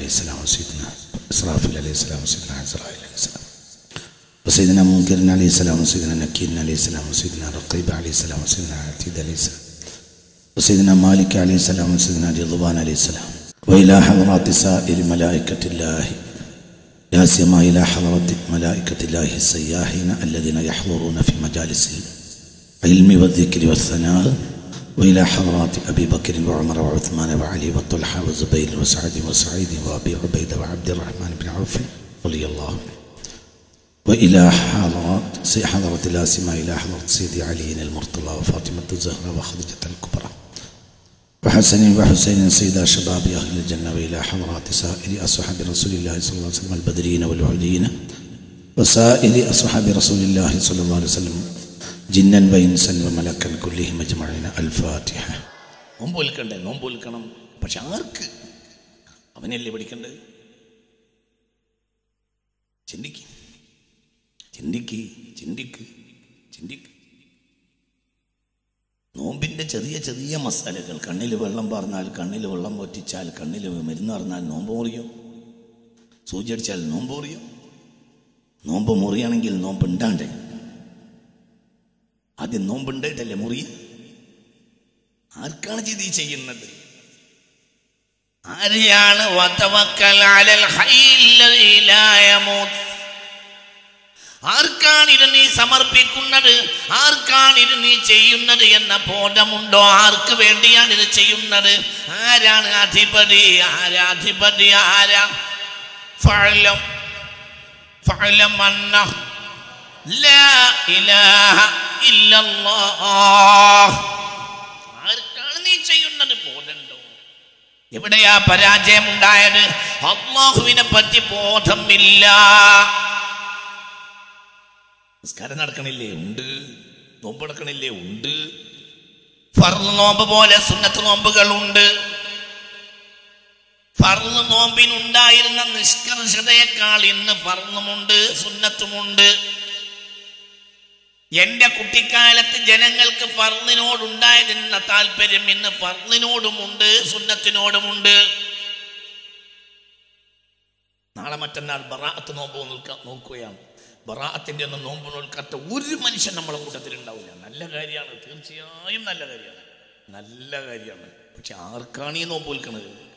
عليه السلام وسيدنا إسرافيل عليه السلام وسيدنا عزرائيل عليه السلام. وسيدنا منكر عليه السلام وسيدنا نكير عليه السلام وسيدنا رقيب عليه السلام وسيدنا عتيد عليه السلام. وسيدنا مالك عليه السلام وسيدنا رضوان عليه السلام. وإلى حضرات سائر ملائكة الله. لا سيما إلى حضرة ملائكة الله السياحين الذين يحضرون في مجالس العلم والذكر والثناء. وإلى حضرات أبي بكر وعمر وعثمان وعلي وطلحة وزبير وسعد وسعيد وأبي عبيدة وعبد الرحمن بن عوف رضي الله وإلى حضرات حضرة الآسمة إلى حضرة سيدي علي المرتضى وفاطمة الزهراء وخديجة الكبرى. وحسن وحسين سيدا شباب أهل الجنة وإلى حضرات سائر أصحاب رسول الله صلى الله عليه وسلم البدرين والوحدين وسائر أصحاب رسول الله صلى الله عليه وسلم ജിന്നൻ വൈൻസൻ മലക്കൻ കുല്ലിഹി മജ്മഅന അൽഫാത്തിഹ. നോമ്പ് വിൽക്കണ്ടേ നോമ്പ് വിൽക്കണം പക്ഷെ ആർക്ക്? അവനല്ലേ പഠിക്കണ്ടേ? ചിന്തിക്ക്. ചിന്തിക്ക്. ചിന്തിക്ക്. ചിന്തിക്ക്. നോമ്പിന്റെ ചെറിയ ചെറിയ മസാലകൾ. കണ്ണിൽ വെള്ളം പറഞ്ഞാൽ കണ്ണിൽ വെള്ളം പൊറ്റിച്ചാൽ കണ്ണിൽ മരുന്ന് പറഞ്ഞാൽ നോമ്പ് സൂചി സൂചിയടിച്ചാൽ നോമ്പ് മുറിയും. നോമ്പ് മുറിയാണെങ്കിൽ നോമ്പ് ഉണ്ടാണ്ടേ ആദ്യം നോമ്പുണ്ടായിട്ടല്ലേ മുറി? മുറിയ ആർക്കാണ് ഇത് ചെയ്യുന്നത്? ആരെയാണ്? ആർക്കാണ് ഇത് നീ സമർപ്പിക്കുന്നത്? ആർക്കാണ് ഇത് നീ ചെയ്യുന്നത് എന്ന ബോധമുണ്ടോ? ആർക്ക് വേണ്ടിയാണ് ഇത് ചെയ്യുന്നത്? ആരാണ് അധിപതി? ആരാധിപതി ആരാ? ഫലം അന്ന. ലാ ഇലാഹ ആർക്കാണ് നീ ചെയ്യുന്നത്? ബോധമുണ്ടോ? എവിടെയാ പരാജയം ഉണ്ടായത് അള്ളാഹുവിനെ പറ്റി ബോധമില്ല. നിസ്കാരം നടക്കണില്ലേ? ഉണ്ട്. നോമ്പ് നടക്കണില്ലേ? ഉണ്ട്. ഫർൾ നോമ്പ് പോലെ സുന്നത്ത് നോമ്പുകളുണ്ട്. ഫർൾ നോമ്പിനുണ്ടായിരുന്ന നിഷ്കർഷതയേക്കാൾ ഇന്ന് ഫർണുമുണ്ട് സുന്നത്തുമുണ്ട്. എന്റെ കുട്ടിക്കാലത്ത് ജനങ്ങൾക്ക് ഫർളിനോടുണ്ടായിരുന്ന താല്പര്യം ഇന്ന് ഫർളിനോടുമുണ്ട് സുന്നത്തിനോടുമുണ്ട്. നാളെ മറ്റന്നാൾ ബറാഅത്ത് നോമ്പ് നോക്കുക നോക്കുകയാണ്. ബറാഅത്തിന്റെ ഒന്നും നോമ്പ് നോൽക്കാത്ത ഒരു മനുഷ്യൻ നമ്മളെ കൂട്ടത്തിൽ ഉണ്ടാവില്ല നല്ല കാര്യമാണ്. തീർച്ചയായും നല്ല കാര്യമാണ്. നല്ല കാര്യമാണ്. പക്ഷെ ആർക്കാണ് ഈ നോമ്പ് നിൽക്കുന്നത്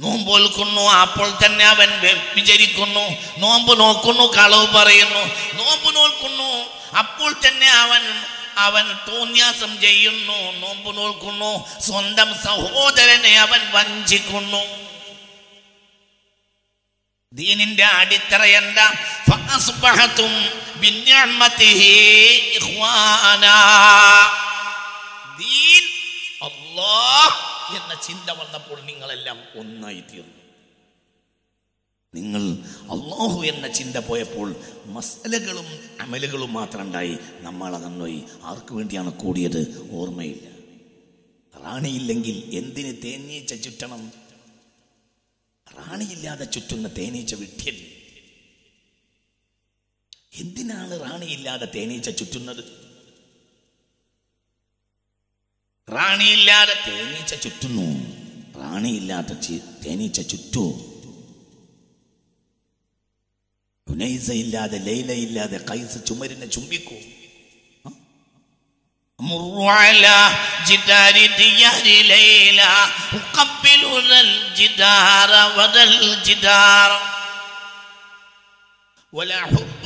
നോമ്പ് നോൽക്കുന്നു അപ്പോൾ തന്നെ അവൻ വിചരിക്കുന്നു. നോമ്പ് നോക്കുന്നു കളവ് പറയുന്നു. നോമ്പ് നോക്കുന്നു അപ്പോൾ തന്നെ അവൻ അവൻ തോന്യാസം ചെയ്യുന്നു. നോമ്പ് നോക്കുന്നു സ്വന്തം സഹോദരനെ അവൻ വഞ്ചിക്കുന്നു. ദീനിന്റെ അടിത്തറ എന്താ? ദീൻ എന്ന ചിന്ത വന്നപ്പോൾ നിങ്ങളെല്ലാം ഒന്നായി തീർന്നു നിങ്ങൾ അള്ളാഹു എന്ന ചിന്ത പോയപ്പോൾ മസലകളും അമലുകളും മാത്രം ഉണ്ടായി നമ്മൾ അകന്നുപോയി ആർക്കു വേണ്ടിയാണ് കൂടിയത്? ഓർമ്മയില്ല. റാണിയില്ലെങ്കിൽ എന്തിന് തേനീച്ച ചുറ്റണം? റാണിയില്ലാതെ ചുറ്റുന്ന തേനീച്ച വിട്ടിയല്ലേ എന്തിനാണ് റാണിയില്ലാതെ തേനീച്ച ചുറ്റുന്നത്? റാണിയില്ലാതെ തേനീച്ച ചുറ്റുന്നു റാണിയില്ലാത്ത ചി- തേനീച്ച ചുറ്റൂ ഹുനൈസ ഇല്ലാതെ ലൈല ഇല്ലാതെ കൈസ് ചുമരിനെ ചുംബിക്കൂ مر على جدار ديار ليلى أقبل ذا الجدار وذا الجدار ولا حب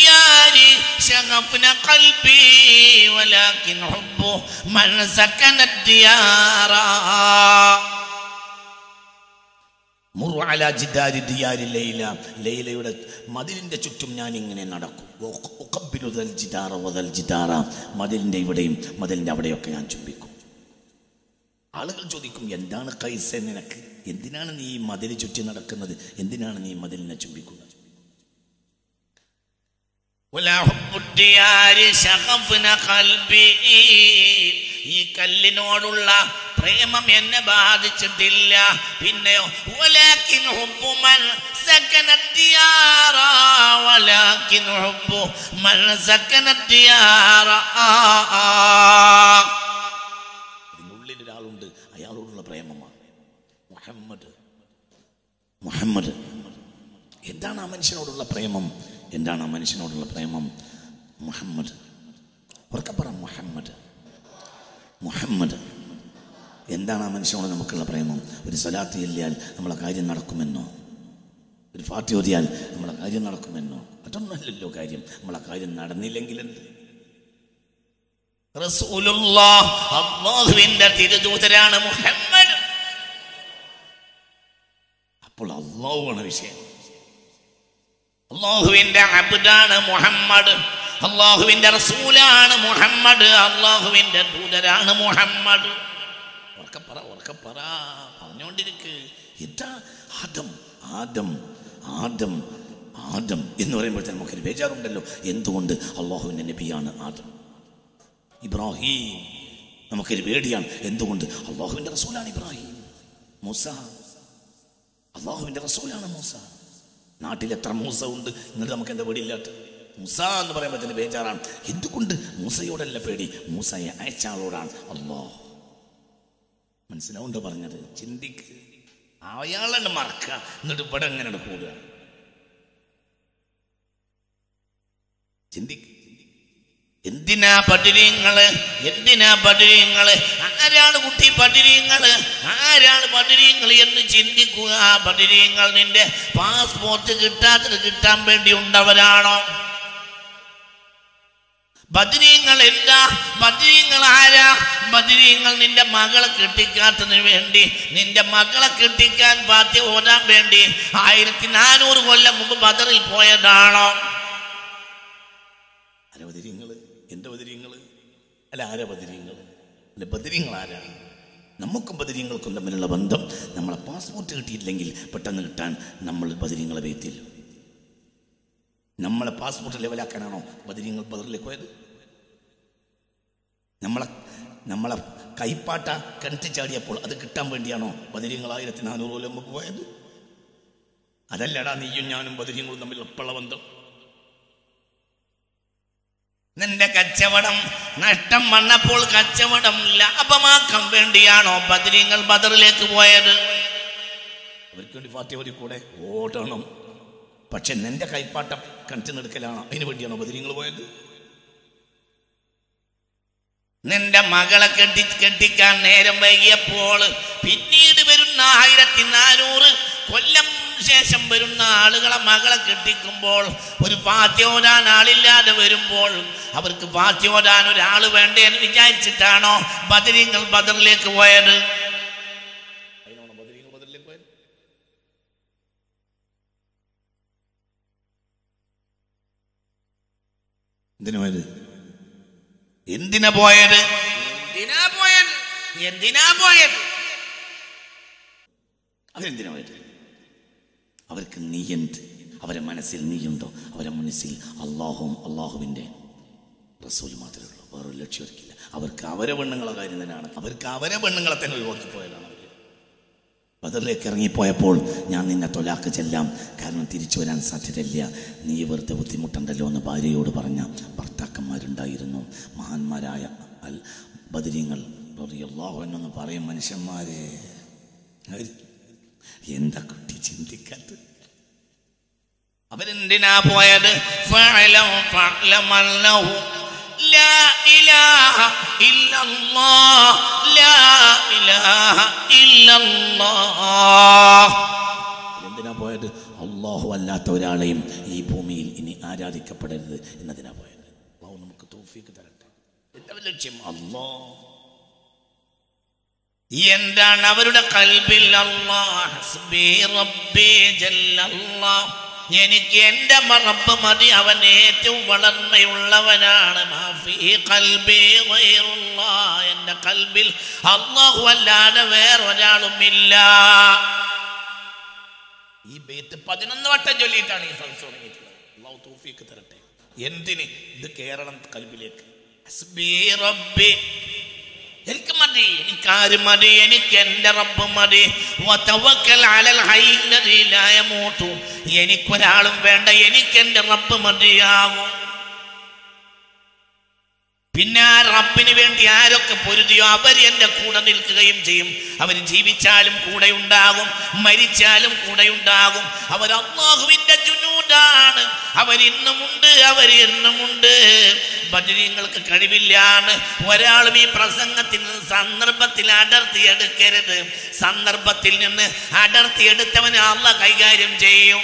الديار شغفنا قلبي ولكن حب من سكن الديار മുറു അല ജിദാരി ദിയാരി ലൈല ലൈലയുടെ മതിലിന്റെ ചുറ്റും ഞാൻ ഇങ്ങനെ നടക്കും ഉഖ- ഉഖബ്ബിലു ദൽ ജിദാറ വദൽ ജിദാറ മതിലിന്റെ ഇവിടെയും മതിലിന്റെ അവിടെയൊക്കെ ഞാൻ ചുംബിക്കും ആളുകൾ ചോദിക്കും എന്താണ് കൈസ നിനക്ക് എന്തിനാണ് നീ ഈ മതിൽ ചുറ്റി നടക്കുന്നത് എന്തിനാണ് നീ ഈ മതിലിനെ ചുംബിക്കുന്നത് ഈ കല്ലിനോടുള്ള പ്രേമം എന്നെ ബാധിച്ചിട്ടില്ല. പിന്നെയോ ഉള്ളിൽ ഒരാളുണ്ട് അയാളോടുള്ള പ്രേമമാണ്. മുഹമ്മദ്. മുഹമ്മദ്. എന്താണ് ആ മനുഷ്യനോടുള്ള പ്രേമം? എന്താണ് ആ മനുഷ്യനോടുള്ള പ്രേമം? മുഹമ്മദ്. ഉറക്കപ്പറ മുഹമ്മദ്. മുഹമ്മദ്. എന്താണ് ആ മനുഷ്യനോട് നമുക്കുള്ള പ്രേമം? ഒരു സ്വലാത്ത് ചൊല്ലിയാൽ നമ്മളെ കാര്യം നടക്കുമെന്നോ? ഒരു പാർട്ടി ഓതിയാൽ നമ്മളെ കാര്യം നടക്കുമെന്നോ? അതൊന്നുമല്ലല്ലോ കാര്യം. നമ്മളെ കാര്യം നടന്നില്ലെങ്കിൽ എന്ത് മുഹമ്മദ്. അപ്പോൾ അള്ളാഹുവാണ് വിഷയം. അള്ളാഹുവിന്റെ അബ്ദാണ് മുഹമ്മദ്. അള്ളാഹുവിന്റെ റസൂലാണ് മുഹമ്മദ്. അള്ളാഹുവിന്റെ ദൂതരാണ് മുഹമ്മദ്. ഉറക്കപ്പറ ഉറക്കപ്പറ പറഞ്ഞുകൊണ്ടിരിക്ക് ഇതാ ആദം ആദം ആദം ആദം എന്ന് പറയുമ്പോഴത്തേക്ക് നമുക്കൊരു ബേജാറുണ്ടല്ലോ. എന്തുകൊണ്ട് അള്ളാഹുവിന്റെ നബിയാണ് ആദം? ഇബ്രാഹിം നമുക്കൊരു പേടിയാണ്. എന്തുകൊണ്ട് അള്ളാഹുവിന്റെ റസൂലാണ് ഇബ്രാഹിം മൂസ? അള്ളാഹുവിന്റെ റസൂലാണ് മൂസ? നാട്ടിൽ എത്ര മൂസ ഉണ്ട് എന്നിട്ട് നമുക്ക് എന്താ പേടിയില്ലാത്ത? മൂസ എന്ന് പറയുമ്പോൾ തന്നെ ബേജാറാണ്. എന്തുകൊണ്ട് മൂസയോടല്ല പേടി? മൂസയെ അയച്ച ആളോടാണ്. അല്ലോ മനസ്സിലാവുണ്ടോ പറഞ്ഞത്? ചിന്തിക്ക്. അയാളെ മറക്കുക. എന്നിട്ട് ഇവിടെ എങ്ങനെ കൂടുക? ചിന്തിക്ക്. എന്തിനാ പട്ടിരിയങ്ങൾ എന്തിനാ പട്ടിരിയങ്ങൾ ആരാണ് കുട്ടി പട്ടിരിങ്ങൾ ആരാണ് പട്ടിരിങ്ങൾ എന്ന് ചിന്തിക്കുക. ആ പട്ടിരിങ്ങൾ നിന്റെ പാസ്പോർട്ട് കിട്ടാത്തത് കിട്ടാൻ വേണ്ടി ഉണ്ടവരാണോ? ബദരീങ്ങൾ എന്താ? ബദരീങ്ങൾ ആരാ? ബദരീങ്ങൾ നിന്റെ മകളെ കെട്ടിക്കാത്തതിന് വേണ്ടി നിന്റെ മകളെ കെട്ടിക്കാൻ പാത്തി ഓടാൻ വേണ്ടി ആയിരത്തി നാനൂറ് കൊല്ലം മുമ്പ് ബദറിൽ പോയതാണോ? ആരാ എന്റെ ബദരീങ്ങൾ അല്ല ആരാ ബദരീങ്ങൾ അല്ല ബദരീങ്ങൾ ആരാ നമുക്കും ബദരീങ്ങൾക്കും തമ്മിലുള്ള ബന്ധം നമ്മളെ പാസ്പോർട്ട് കിട്ടിയില്ലെങ്കിൽ പെട്ടെന്ന് കിട്ടാൻ നമ്മൾ ബദരീങ്ങളെ വെയ്ത്തില്ല നമ്മളെ പാസ്പോർട്ട് ലെവലാക്കാനാണോ ബദരീങ്ങൾ ബദറിലേക്ക് പോയത്? നമ്മളെ നമ്മളെ കൈപ്പാട്ട കിണറ്റി ചാടിയപ്പോൾ അത് കിട്ടാൻ വേണ്ടിയാണോ ബദരീങ്ങൾ ആയിരത്തി നാനൂറ് കൊല്ലം പോയത്? അതല്ലടാ നീയും ഞാനും ബദരീങ്ങളും തമ്മിൽ എപ്പോഴുള്ള ബന്ധം. നിന്റെ കച്ചവടം നഷ്ടം വന്നപ്പോൾ കച്ചവടം ലാഭമാക്കാൻ വേണ്ടിയാണോ ബദരീങ്ങൾ ബദറിലേക്ക് പോയത്? അവർക്ക് വേണ്ടി ഫാത്തിയവരി കൂടെ ഓടണം. പക്ഷെ നിന്റെ കൈപ്പാട്ടം കണ്ടു നിടക്കലാണോ അതിനു വേണ്ടിയാണോ ബദരീങ്ങൾ പോയത്? നിന്റെ മകളെ കെട്ടി കെട്ടിക്കാൻ നേരം വൈകിയപ്പോൾ പിന്നീട് വരുന്ന ആയിരത്തി നാനൂറ് കൊല്ലം ശേഷം വരുന്ന ആളുകളെ മകളെ കെട്ടിക്കുമ്പോൾ ഒരു പാത്യോടാൻ ആളില്ലാതെ വരുമ്പോൾ അവർക്ക് പാത്യോടാൻ ഒരാൾ വേണ്ടേ എന്ന് വിചാരിച്ചിട്ടാണോ ബദരിങ്ങൾ ബദറിലേക്ക് പോയത്? അതിനാണോ ബദരീങ്ങൾ ബദറിലേക്ക് പോയത്? എന്തിനു പോയത്? എന്തിനാ പോയത്? എന്തിനാ പോയത്? എന്തിനാ പോയത്? അതെന്തിനാ പോയത്? അവർക്ക് നീയുണ്ട്. അവരെ മനസ്സിൽ നീയുണ്ടോ? അവരെ മനസ്സിൽ അള്ളാഹും അള്ളാഹുവിന്റെ റസൂൽ മാത്രമേ ഉള്ളൂ. വേറൊരു ലക്ഷ്യം അവർക്കില്ല. അവർക്ക് അവരെ പെണ്ണുങ്ങളെ കാര്യം തന്നെയാണ്. അവർക്ക് അവരെ പെണ്ണുങ്ങളെ തന്നെ ഒഴിവാക്കിപ്പോയതാണ് പോയതാണ് ബദറിലേക്ക് ഇറങ്ങിപ്പോയപ്പോൾ ഞാൻ നിന്നെ തൊലാക്ക് ചെല്ലാം. കാരണം തിരിച്ചു വരാൻ സാധ്യതയില്ല. നീ വെറുതെ ബുദ്ധിമുട്ടുണ്ടല്ലോ എന്ന് ഭാര്യയോട് പറഞ്ഞ ഭർത്താക്കന്മാരുണ്ടായിരുന്നു. മഹാന്മാരായ അൽ ബദരീങ്ങൾ എന്ന് പറയും മനുഷ്യന്മാരെ. എന്താ കുട്ടി ചിന്തിക്കാത്തത്? അവരെന്തിനാ പോയത്? എന്തിനാ പോയത്? അള്ളാഹു അല്ലാത്ത ഒരാളെയും ഈ ഭൂമിയിൽ ഇനി ആരാധിക്കപ്പെടരുത് എന്നതിനാ പോയത്. നമുക്ക് തോഫിക്ക് തരട്ടെ. എന്താ ലക്ഷ്യം? അള്ളാഹ് എന്താണ് അവരുടെ കൽബിൽ എനിക്ക് എന്റെ മറപ്പ് മതി അവൻ ഏറ്റവും വളർമ്മയുള്ളവനാണ്. എന്റെ കൽബിൽ അള്ളാഹു അല്ലാതെ വേറൊരാളുമില്ല ഈ ബേത്ത് പതിനൊന്ന് വട്ടം ചൊല്ലിയിട്ടാണ് ഈ സദസ് തുടങ്ങിയിട്ടുള്ളത് തരട്ടെ. എന്തിന്? ഇത് കേരളം കൽബിലേക്ക്. എനിക്ക് മതി എനിക്കാര് മതി? എനിക്ക് എന്റെ റബ്ബ് മതി. എനിക്കൊരാളും വേണ്ട എനിക്ക് എന്റെ റബ്ബ് മതിയാകും പിന്നെ ആ റബ്ബിന് വേണ്ടി ആരൊക്കെ പൊരുതിയോ അവർ എന്റെ കൂടെ നിൽക്കുകയും ചെയ്യും. അവർ ജീവിച്ചാലും കൂടെ ഉണ്ടാകും മരിച്ചാലും കൂടെ ഉണ്ടാകും അവർ അള്ളാഹുവിന്റെ ജുനൂടാണ് അവരിന്നുമുണ്ട് അവർ എന്നുമുണ്ട്. ബദരീങ്ങൾക്ക് കഴിവില്ലാണ് ഒരാളും ഈ പ്രസംഗത്തിൽ നിന്ന് സന്ദർഭത്തിൽ അടർത്തിയെടുക്കരുത് സന്ദർഭത്തിൽ നിന്ന് അടർത്തിയെടുത്തവനെ അള്ള കൈകാര്യം ചെയ്യും.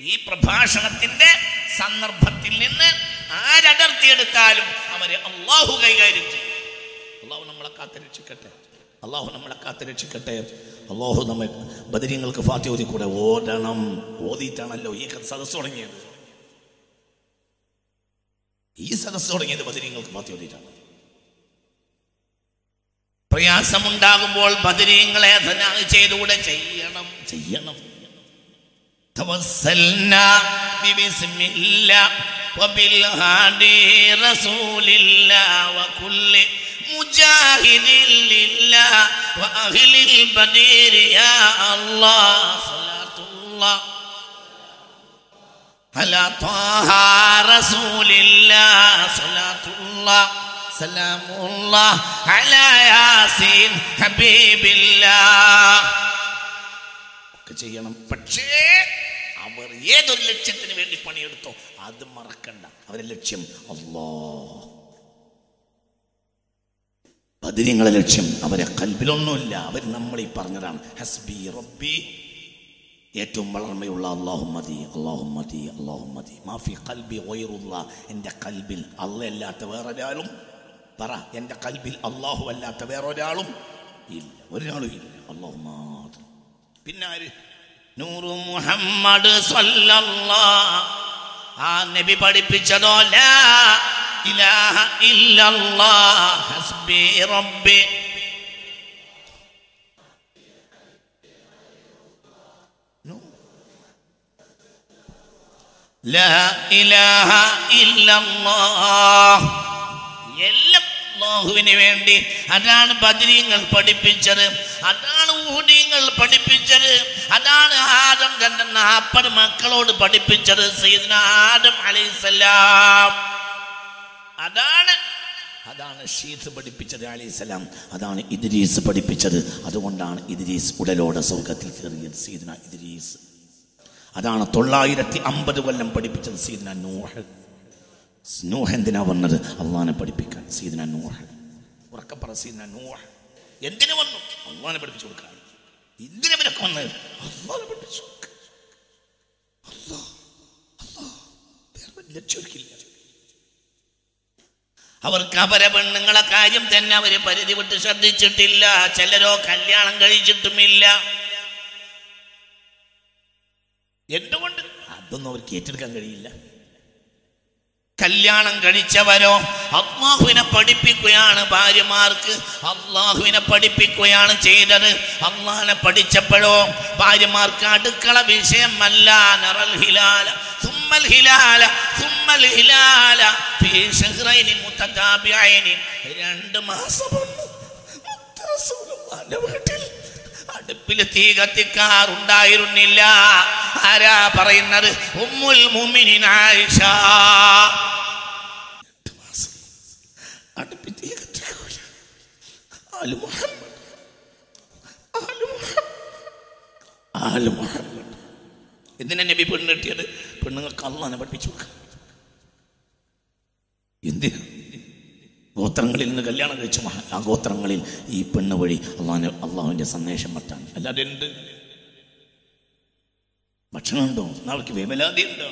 ഈ പ്രഭാഷണത്തിന്റെ സന്ദർഭത്തിൽ നിന്ന് ആരടർത്തിയെടുത്താലും അവരെ അള്ളാഹു കൈകാര്യം ചെയ്യും അള്ളാഹു നമ്മളെ കാത്തുരക്ഷിക്കട്ടെ അള്ളാഹു നമ്മളെ കാത്തുരക്ഷിക്കട്ടെ അള്ളാഹു നമ്മെ ബദരീങ്ങൾക്ക് ഫാത്തി ഓതി കൂടെ ഓടണം ഓതിയിട്ടാണല്ലോ ഈ സദസ് തുടങ്ങിയത് ഈ സദസ് തുടങ്ങിയത് ബദരീങ്ങൾക്ക് ഫാത്തി ഓതിയിട്ടാണ് പ്രയാസമുണ്ടാകുമ്പോൾ ബദരീങ്ങളെ ചെയ്തുകൂടെ ചെയ്യണം ചെയ്യണം توسلنا ببسم الله وبالهادي رسول الله وكل مجاهد لله وأهل البدير يا الله صلاة الله على طه رسول الله صلاة الله سلام الله على ياسين حبيب الله ഒക്കെ ചെയ്യണം പക്ഷേ അവർ ഏതൊരു ലക്ഷ്യത്തിന് വേണ്ടി പണിയെടുത്തോ അത് മറക്കണ്ട. അവരുടെ ലക്ഷ്യം അല്ലോ ബദിരിങ്ങളെ ലക്ഷ്യം അവരെ കൽബിലൊന്നുമില്ല. അവർ നമ്മൾ ഈ പറഞ്ഞതാണ് ഹസ്ബി റബ്ബി. ഏറ്റവും വളർമയുള്ള അള്ളാഹു മതി അള്ളാഹു മതി അള്ളാഹു മതി. മാഫി കൽബി ഒയറുള്ള എന്റെ കൽബിൽ അല്ലല്ലാത്ത വേറൊരാളും. പറ എന്റെ കൽബിൽ അള്ളാഹു അല്ലാത്ത വേറൊരാളും ഇല്ല. ഒരാളും ഇല്ല. അള്ളാഹു മാത്രം. പിന്നെ ആര്? നൂറു മുഹമ്മദ് സല്ലല്ലാഹ് ആ നബി പഠിപ്പിച്ചതോ ലാ ഇലാഹ ഇല്ലല്ലാഹ്. ഹസ്ബി റബ്ബി. ലാ ഇലാഹ ഇല്ലല്ലാഹ്. എല്ലാം അള്ളാഹുവിന് വേണ്ടി അതാണ് ബദരീങ്ങൾ പഠിപ്പിച്ചത് അതാണ് ഊഹദീങ്ങൾ പഠിപ്പിച്ചത് അതാണ് ആദം തന്റെ നാപ്പത് മക്കളോട് പഠിപ്പിച്ചത് സീദന ആദം അലൈഹിസ്സലാം അതാണ് അതാണ് ഷീത്ത് പഠിപ്പിച്ചത് അലൈഹിസ്സലാം അതാണ് ഇദ്രീസ് പഠിപ്പിച്ചത്. അതുകൊണ്ടാണ് ഇദ്രീസ് ഉടലോടെ സ്വർഗത്തിൽ കയറിയത് സീദന ഇദ്രീസ്. അതാണ് തൊള്ളായിരത്തി അമ്പത് കൊല്ലം പഠിപ്പിച്ചത് സീദന നൂഹ്. നൂഹ് എന്തിനാ വന്നത്? അള്ളഹാനെ പഠിപ്പിക്കാൻ. സീദന നൂഹ്. ഉറക്കപ്പറ സീദന നൂഹ്. എന്തിനു വന്നു? അള്ളഹാനെ പഠിപ്പിച്ചു കൊടുക്കാൻ. എന്തിനു ഇവരൊക്കെ വന്നത്? അള്ളഹാനെ പഠിപ്പിച്ചു അവർക്ക് അവരെ പെണ്ണുങ്ങളെ കാര്യം തന്നെ അവർ പരിധി വിട്ട് ശ്രദ്ധിച്ചിട്ടില്ല. ചിലരോ കല്യാണം കഴിച്ചിട്ടുമില്ല. എന്തുകൊണ്ട്? അതൊന്നും അവർക്ക് ഏറ്റെടുക്കാൻ കഴിയില്ല. കല്യാണം കഴിച്ചവരോ അള്ളാഹുവിനെ പഠിപ്പിക്കുകയാണ് ഭാര്യമാർക്ക്. അള്ളാഹുവിനെ പഠിപ്പിക്കുകയാണ് ചെയ്തത്. അള്ളാഹിനെ പഠിച്ചപ്പോഴോ ഭാര്യമാർക്ക് അടുക്കള വിഷയമല്ല. നറൽ ഹിലാല സുമ്മൽ ഹിലാല സുമ്മൽ ഹിലാല. രണ്ട് മാസം വീട്ടിൽ അടുപ്പിൽ തീ കത്തിക്കാറുണ്ടായിരുന്നില്ല. ആരാ പറയുന്നത്? ഉമ്മുൽ ആലു മുഹമ്മദ്. മുഹമ്മദ്. മുഹമ്മദ്. എന്തിനാ നബി പെണ്ണ് കിട്ടിയത്? പെണ്ണുങ്ങൾക്ക് അള്ളാനെ പഠിപ്പിച്ചു കൊടുക്കാം എന്തിനാ? ഗോത്രങ്ങളിൽ നിന്ന് കല്യാണം കഴിച്ച മഹാ- ആ ഗോത്രങ്ങളിൽ ഈ പെണ്ണ് വഴി അള്ളാഹു അള്ളാഹുവിന്റെ സന്ദേശം പറ്റാൻ അല്ലാതെ എന്ത് ഭക്ഷണമുണ്ടോ? അവർക്ക് വേവലാതി ഉണ്ടോ?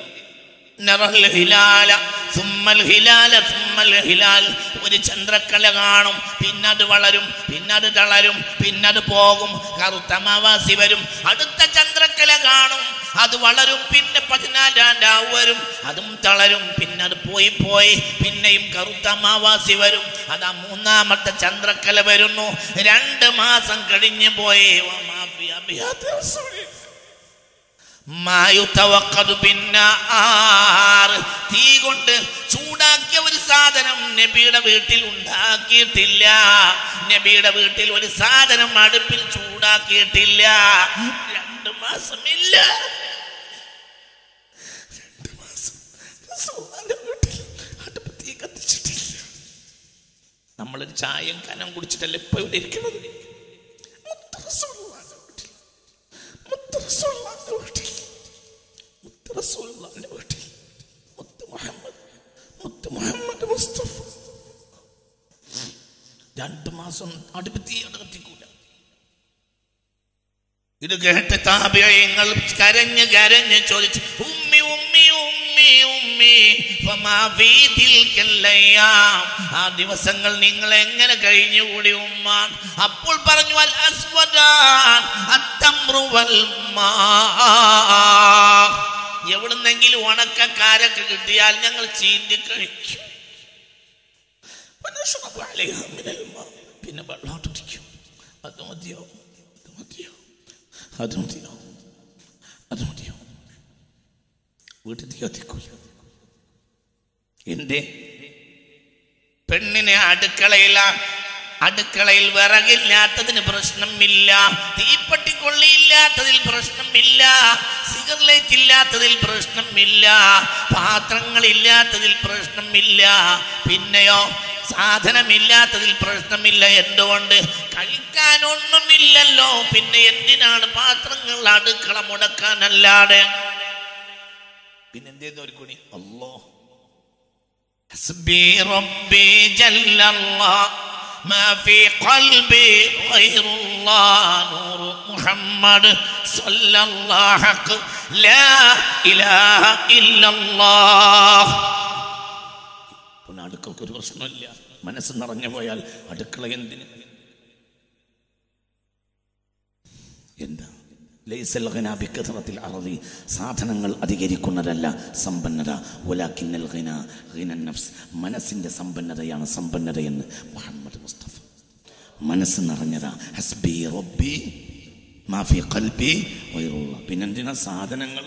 ഒരു ചന്ദ്രക്കല കാണും പിന്നത് വളരും പിന്നത് തളരും പിന്നത് പോകും. കറുത്ത അമാവാസി വരും അടുത്ത ചന്ദ്രക്കല കാണും. അത് വളരും പിന്നെ പതിനാലാം വരും. അതും തളരും പിന്നെ അത് പോയി പോയി പിന്നെയും കറുത്ത അമാവാസി വരും. അതാ മൂന്നാമത്തെ ചന്ദ്രക്കല വരുന്നു. രണ്ട് മാസം കഴിഞ്ഞു പോയി. തീ കൊണ്ട് ചൂടാക്കിയ ഒരു സാധനം നബിയുടെ വീട്ടിൽ ഉണ്ടാക്കിയിട്ടില്ല. നബിയുടെ വീട്ടിൽ ഒരു സാധനം അടുപ്പിൽ ചൂടാക്കിയിട്ടില്ല. രണ്ടു മാസമില്ല. രണ്ട് മാസം അടുപ്പ് കത്തിച്ചിട്ടില്ല. നമ്മളൊരു ചായം കനം കുടിച്ചിട്ടല്ലേ ഇപ്പൊ ഇവിടെ ഇരിക്കുന്നത്? മുത്ത് റസൂലുള്ളാഹിന്റെ വീട്ടിൽ. മുത്ത് വീട്ടിൽ. റസൂലുള്ളാഹിന്റെ വീട്ടിൽ. മുത്ത് മുഹമ്മദ് മുത്ത് മുഹമ്മദ് മുസ്തഫ രണ്ട് മാസം അടുപ്പത്തി കത്തിക്കൂല ഇത് കേട്ട് താപയങ്ങൾ കരഞ്ഞ് കരഞ്ഞ് ചോദിച്ചു ഉമ്മി ഉമ്മി ഉമ്മി ഉമ്മി. ആ ദിവസങ്ങൾ നിങ്ങൾ എങ്ങനെ കഴിഞ്ഞുകൂടി ഉമ്മ അപ്പോൾ പറഞ്ഞു അൽ അസ്വദാൻ അത്തമ്രുവൽ വൽ മാ എവിടുന്നെങ്കിലും ഉണക്കക്കാരൊക്കെ കിട്ടിയാൽ ഞങ്ങൾ ചീന്തി കഴിക്കും പിന്നെ വെള്ളം കുടിക്കും അത് മതിയോ? അത് മതിയോ? അത് മതിയോ? അത് മതിയോ? വീട്ടിൽ കത്തിക്കൂല എന്റെ പെണ്ണിനെ അടുക്കളയില അടുക്കളയിൽ വിറകില്ലാത്തതിന് പ്രശ്നമില്ല. തീപ്പെട്ടി കൊള്ളിയില്ലാത്തതിൽ പ്രശ്നമില്ല. സിഗർലൈറ്റ് ഇല്ലാത്തതിൽ പ്രശ്നമില്ല. പാത്രങ്ങളില്ലാത്തതിൽ പ്രശ്നമില്ല. പിന്നെയോ സാധനമില്ലാത്തതിൽ പ്രശ്നമില്ല. എന്തുകൊണ്ട്? കഴിക്കാനൊന്നുമില്ലല്ലോ. പിന്നെ എന്തിനാണ് പാത്രങ്ങൾ അടുക്കള മുടക്കാനല്ലാതെ? പിന്നെന്തേന്ന് ഒരു കുണി? അല്ലോ റബ്ബി ജല്ലല്ലാഹ്. ما في قلبي غير الله نور محمد صلى الله حق لا إله إلا الله പിന്നെ അടുക്കൾക്ക് ഒരു പ്രശ്നമില്ല മനസ്സ് നിറഞ്ഞു പോയാൽ അടുക്കള എന്തിന് എന്താ ലൈസൽ ഘന ബിക്കഥറത്തിൽ അറളി സാധനങ്ങൾ അധികരിക്കുന്നതല്ല സമ്പന്നത ഒലാക്കിന്നൽ ഘന ഘിനൻ നഫ്സ് മനസ്സിൻ്റെ സമ്പന്നതയാണ് സമ്പന്നതയെന്ന് മുഹമ്മദ് മുസ്തഫ. മനസ്സ് നിറഞ്ഞതാ. ഹസ്ബി റബ്ബി മാഫി കൽബി വൈറുള്ള. പിന്നെന്തിനാ സാധനങ്ങൾ?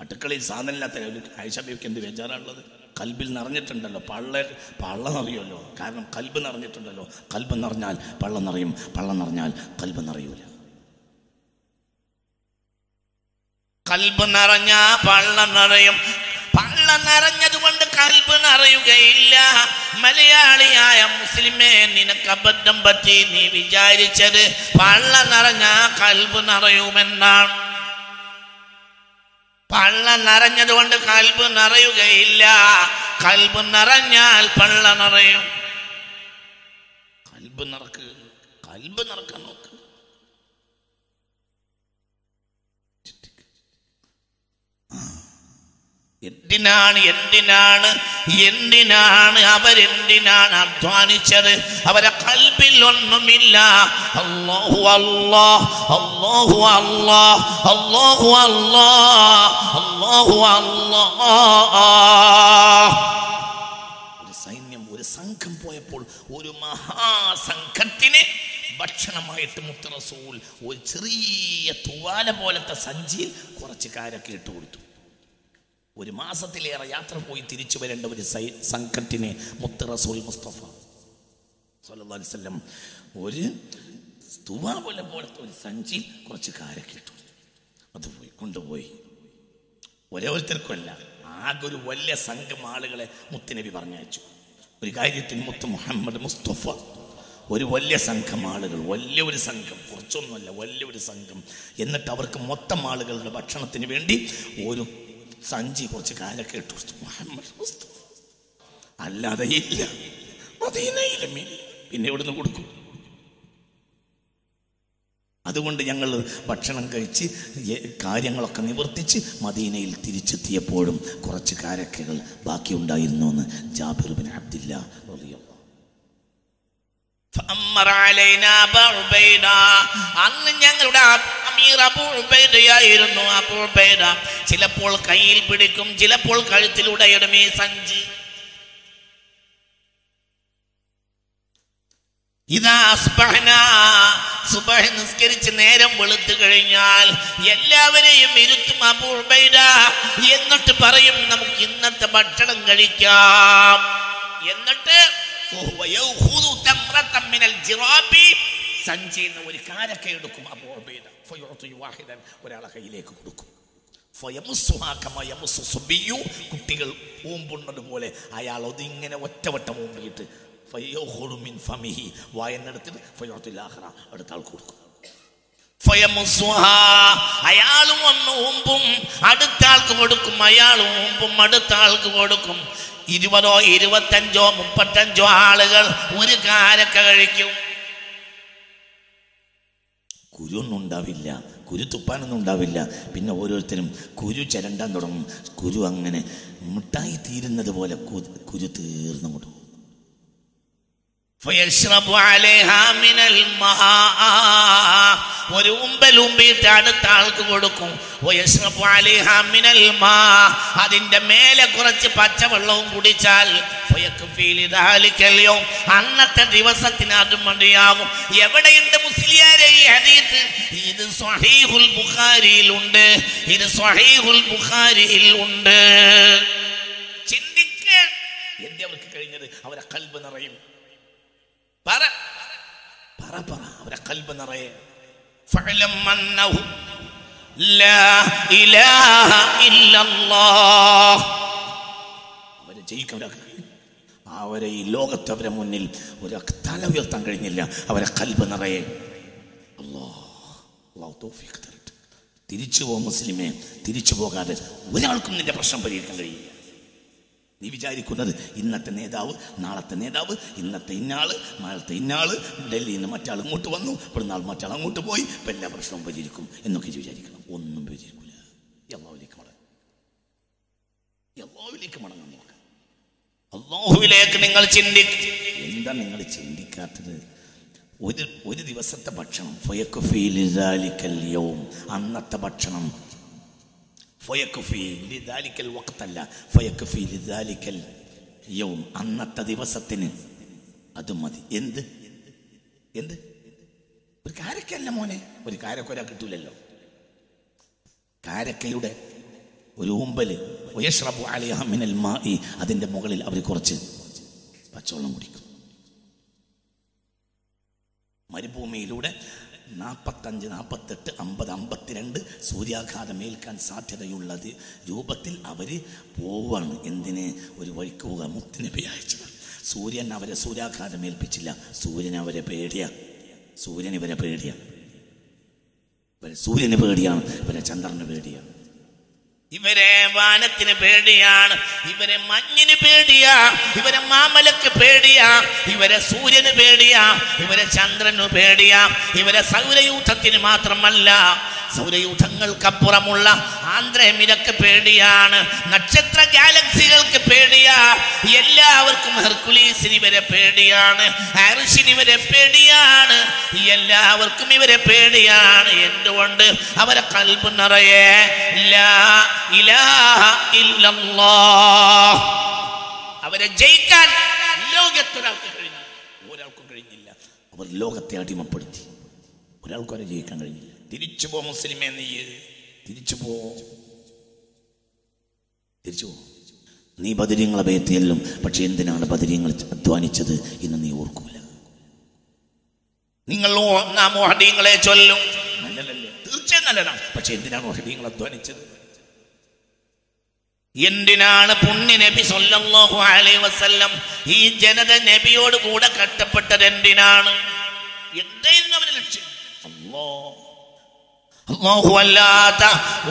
അടുക്കളയിൽ സാധനമില്ലാത്ത ഒരു ആയിഷബിക്ക് എന്ത് ബേജാറാണുള്ളത്? കൽബിൽ നിറഞ്ഞിട്ടുണ്ടല്ലോ. പള്ള പള്ള നിറയുമല്ലോ. കാരണം കൽബ് നിറഞ്ഞിട്ടുണ്ടല്ലോ. കൽബ് നിറഞ്ഞാൽ പള്ള നിറയും. പള്ള നിറഞ്ഞാൽ കൽബ് നിറയൂല. കൽബ് നിറഞ്ഞ പള്ള നിറയും. പള്ള നിറഞ്ഞതുകൊണ്ട് കൽബ് നിറയുകയില്ല. മലയാളിയായ മുസ്ലിമേ നിനക്ക് അബദ്ധം പറ്റി നീ വിചാരിച്ചത് പള്ള നിറഞ്ഞ കൽബ് നിറയുമെന്നാണ്. പള്ള നിറഞ്ഞതുകൊണ്ട് കൽബ് നിറയുകയില്ല. കൽബ് നിറഞ്ഞാൽ പള്ള നിറയും. കൽബ് നിറക്ക് കൽബ് നിറക്കാൻ നോക്ക്. എന്തിനാണ് എന്തിനാണ് എന്തിനാണ് അവരെന്തിനാണ് അധ്വാനിച്ചത്? അവരെ കൽബിൽ ഒന്നുമില്ല. അല്ലാഹു അല്ലാ അല്ലാഹു അല്ലാ അല്ലാഹു അല്ലാ അല്ലാഹു അല്ലാ. സൈന്യം ഒരു സംഘം പോയപ്പോൾ ഒരു മഹാസംഘത്തിന് ഭക്ഷണമായിട്ട് മുത്തറസൂൽ ഒരു ചെറിയ തുവാല പോലത്തെ സഞ്ചിയിൽ കുറച്ച് കാര്യൊക്കെ ഇട്ട് കൊടുത്തു ഒരു മാസത്തിലേറെ യാത്ര പോയി തിരിച്ചു വരേണ്ട ഒരു സൈ സംഘത്തിനെ മുത്ത് റസൂൽ മുസ്തഫ വസല്ലം ഒരു തുവാല പോലത്തെ ഒരു സഞ്ചി കുറച്ച് കാരൊക്കെ ഇട്ടു അത് പോയി കൊണ്ടുപോയി. ഓരോരുത്തർക്കുമല്ല ആകെ ഒരു വലിയ സംഘം ആളുകളെ മുത്തുനബി പറഞ്ഞയച്ചു. ഒരു കാര്യത്തിന് മുത്ത് മുഹമ്മദ് മുസ്തഫ. ഒരു വലിയ സംഘം ആളുകൾ വലിയ ഒരു സംഘം കുറച്ചൊന്നുമല്ല വലിയ ഒരു സംഘം. എന്നിട്ട് അവർക്ക് മൊത്തം ആളുകളുടെ ഭക്ഷണത്തിന് വേണ്ടി ഒരു സഞ്ചി കുറച്ച് കാലൊക്കെ ഇട്ടു മുഹമ്മദ് അല്ലാതെ ഇല്ല. പിന്നെ ഇവിടുന്ന് കൊടുക്കും? അതുകൊണ്ട് ഞങ്ങൾ ഭക്ഷണം കഴിച്ച് കാര്യങ്ങളൊക്കെ നിവർത്തിച്ച് മദീനയിൽ തിരിച്ചെത്തിയപ്പോഴും കുറച്ച് കാരക്കകൾ ബാക്കിയുണ്ടായിരുന്നു എന്ന് ജാബിർ ബിൻ അബ്ദില്ല. അന്ന് ഞങ്ങളുടെ അമീർ അബൂ ഉബൈദയായിരുന്നു അബൂ ഉബൈദ. ചിലപ്പോൾ കയ്യിൽ പിടിക്കും ചിലപ്പോൾ കഴുത്തിലൂടെ ഇടും ഈ സഞ്ചി. ഇതാ അസ്ബഹന. സുബഹ് നിസ്കരിച്ച് നേരം വെളുത്തു കഴിഞ്ഞാൽ എല്ലാവരെയും ഇരുത്തും അബൂ ഉബൈദ. എന്നിട്ട് പറയും നമുക്ക് ഇന്നത്തെ ഭക്ഷണം കഴിക്കാം. എന്നിട്ട് സഞ്ചിയിൽ നിന്ന് ഒരു കാരക്ക എടുക്കും. അബൂ ഉബൈദ വാഹിദൻ ഒരാളെ കയ്യിലേക്ക് കൊടുക്കും. കുട്ടികൾ ഊമ്പുണ്ണത് പോലെ അയാൾ അതിങ്ങനെ ഒറ്റവട്ടം ഊമ്പിയിട്ട് ഫയോഹുറുമിൻ ഫമിഹി. വായനെടുത്തിട്ട് ഫയോത്തുല്ലാഹ്റ അടുത്ത ആൾ കൊടുക്കും. അയാളും ഒന്ന് ഊമ്പും അടുത്ത ആൾക്ക് കൊടുക്കും. അയാളും ഊമ്പും അടുത്ത ആൾക്ക് കൊടുക്കും. ഇരുപതോ ഇരുപത്തഞ്ചോ മുപ്പത്തഞ്ചോ ആളുകൾ ഒരു കാരക്ക കഴിക്കും. കുരുവൊന്നും ഉണ്ടാവില്ല. കുരു തുപ്പാനൊന്നും ഉണ്ടാവില്ല. പിന്നെ ഓരോരുത്തരും കുരു ചരണ്ടാൻ തുടങ്ങും. കുരു അങ്ങനെ മുട്ടായി തീരുന്നത് പോലെ കുരു തീർന്നു കൊണ്ടു മിനൽ മആ. ഒരു ഉമ്പലുമ്പിട്ട് അടുത്ത ആൾക്ക് കൊടുക്കും. അതിന്റെ മേലെ കുറച്ച് പച്ചവെള്ളവും കുടിച്ചാൽ. അന്നത്തെ ദിവസത്തിന് അത് മതിയാകും എവിടെയുണ്ട് മുസ്ലിയാരെ ഈ ഹദീത്ത്? ഇത് സ്വഹീഹുൽ ബുഖാരിയിലുണ്ട്. ഇത് സ്വഹീഹുൽ ബുഖാരിയിൽ ഉണ്ട് ചിന്തിക്ക്. എന്റെ അവർക്ക് കഴിഞ്ഞത്? അവരെ കൽബ് നിറയും. പറ. പറ പറ. അവരെ കൽബ് നിറയെ. അവരെ ജയിക്കും കഴിയും. അവരെ ഈ ലോകത്ത് അവരെ മുന്നിൽ ഒരു തല ഉയർത്താൻ കഴിഞ്ഞില്ല. അവരെ കൽബ് നിറയെ. തിരിച്ചു പോ മുസ്ലിമേ തിരിച്ചു പോകാതെ ഒരാൾക്കും നിന്റെ പ്രശ്നം പരിഹരിക്കാൻ കഴിയില്ല. നീ വിചാരിക്കുന്നത് ഇന്നത്തെ നേതാവ് നാളത്തെ നേതാവ് ഇന്നത്തെ ഇന്നാൾ നാളത്തെ ഇന്നാൾ ഡൽഹിയിൽ നിന്ന് മറ്റാൾ ഇങ്ങോട്ട് വന്നു ആൾ മറ്റാൾ അങ്ങോട്ട് പോയി ഇപ്പം എല്ലാ പ്രശ്നവും പരിഹരിക്കും എന്നൊക്കെ വിചാരിക്കണം. ഒന്നും പരിഹരിക്കില്ല എല്ലാവിലേക്ക് മടങ്ങും. എല്ലാവിലേക്ക് മടങ്ങാൻ നോക്കാം. അള്ളാഹുവിലേക്ക് നിങ്ങൾ ചിന്തിക്കും എന്താ നിങ്ങൾ ചിന്തിക്കാത്തത്? ഒരു ഒരു ദിവസത്തെ ഭക്ഷണം. അന്നത്തെ ഭക്ഷണം അന്നത്തെ ദിവസത്തിന് അത് മതി. എന്ത്? എന്ത്? ഒരു കാരക്കല്ല മോനെ. ഒരു കാരക്കൊരാ കിട്ടൂലല്ലോ. കാരക്കയുടെ ഒരു ഉമ്പൽ. വയശ്രബു അലൈഹ മിനൽ മാഇ. അതിന്റെ മുകളിൽ അവർ കുറച്ച് പച്ചവെള്ളം കുടിക്കും. മരുഭൂമിയിലൂടെ നാൽപ്പത്തഞ്ച് നാൽപ്പത്തെട്ട് അമ്പത് അമ്പത്തിരണ്ട് സൂര്യാഘാതം ഏൽക്കാൻ സാധ്യതയുള്ളത് രൂപത്തിൽ അവർ പോവാണ്. എന്തിന്? ഒരു വഴിക്ക് പോവുക മുത്തിനബി അയച്ചത് സൂര്യൻ അവരെ സൂര്യാഘാതം ഏൽപ്പിച്ചില്ല സൂര്യൻ അവരെ പേടിയാ. സൂര്യൻ ഇവരെ പേടിയാ. സൂര്യന് പേടിയാണ്. ഇവരെ ചന്ദ്രന് പേടിയാണ്. ഇവരെ വാനത്തിന് പേടിയാണ് ഇവരെ മഞ്ഞിന് പേടിയാ ഇവരെ മാമലക്ക് പേടിയാ ഇവരെ സൂര്യന് പേടിയാ ഇവരെ ചന്ദ്രനു പേടിയാ ഇവരെ സൗരയൂഥത്തിന് മാത്രമല്ല സൗരയൂഥങ്ങൾക്കപ്പുറമുള്ള ആന്ധ്രമിരക്ക് പേടിയാണ്. നക്ഷത്ര ഗാലക്സികൾക്ക് പേടിയാ. എല്ലാവർക്കും ഹെർക്കുലീസിന് ഇവരെ പേടിയാണ്. ഹാരിസിന് ഇവരെ പേടിയാണ്. എല്ലാവർക്കും ഇവരെ പേടിയാണ്. എന്തുകൊണ്ട്? അവരെ കൽബ് നിറയെ. അവരെ ജയിക്കാൻ ലോകത്തൊരാൾക്ക് കഴിഞ്ഞു ഒരാൾക്കും കഴിഞ്ഞില്ല. അവർ ലോകത്തെ അടിമപ്പെടുത്തി. ഒരാൾക്കും അവരെ ജയിക്കാൻ കഴിഞ്ഞില്ല. തിരിച്ചു പോ മുസ്ലിമേ നീ തിരിച്ചു പോ. തിരിച്ചു പോ. നീ ബദരീങ്ങളെ ഭയത്തിയല്ലും പക്ഷെ എന്തിനാണ് ബദരീങ്ങൾ അധ്വാനിച്ചത് എന്ന് നീ ഓർക്കൂല. നിങ്ങൾ നാം ഓഹദീങ്ങളെ ചൊല്ലും. നല്ലതല്ലേ തീർച്ചയായും നല്ലതാണ്. പക്ഷെ എന്തിനാണ് ഓഹദീങ്ങൾ അധ്വാനിച്ചത്? എന്തിനാണ് പുണ്യ നബി സല്ലല്ലാഹു അലൈഹി വസല്ലം ഈ ജനത നബിയോട് കൂടെ കട്ടപ്പെട്ടത് എന്തിനാണ്? എന്തായിരുന്നു അവന്റെ ലക്ഷ്യം? അല്ലാ അല്ലാഹു. അല്ലാത്ത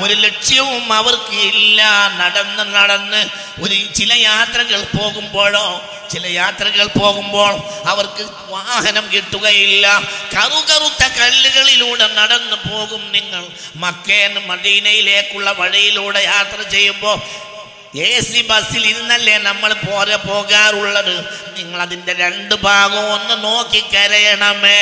ഒരു ലക്ഷ്യവും അവർക്ക് ഇല്ല. നടന്ന് നടന്ന് ഒരു ചില യാത്രകൾ പോകുമ്പോഴോ ചില യാത്രകൾ പോകുമ്പോൾ അവർക്ക് വാഹനം കിട്ടുകയില്ല. കറുകറുത്ത കല്ലുകളിലൂടെ നടന്നു പോകും നിങ്ങൾ. മക്കേൻ മദീനയിലേക്കുള്ള വഴിയിലൂടെ യാത്ര ചെയ്യുമ്പോൾ എ സി ബസ്സിൽ ഇരുന്നല്ലേ നമ്മൾ പോരെ പോകാറുള്ളത്? നിങ്ങൾ അതിന്റെ രണ്ട് ഭാഗവും ഒന്ന് നോക്കി കരയണമേ.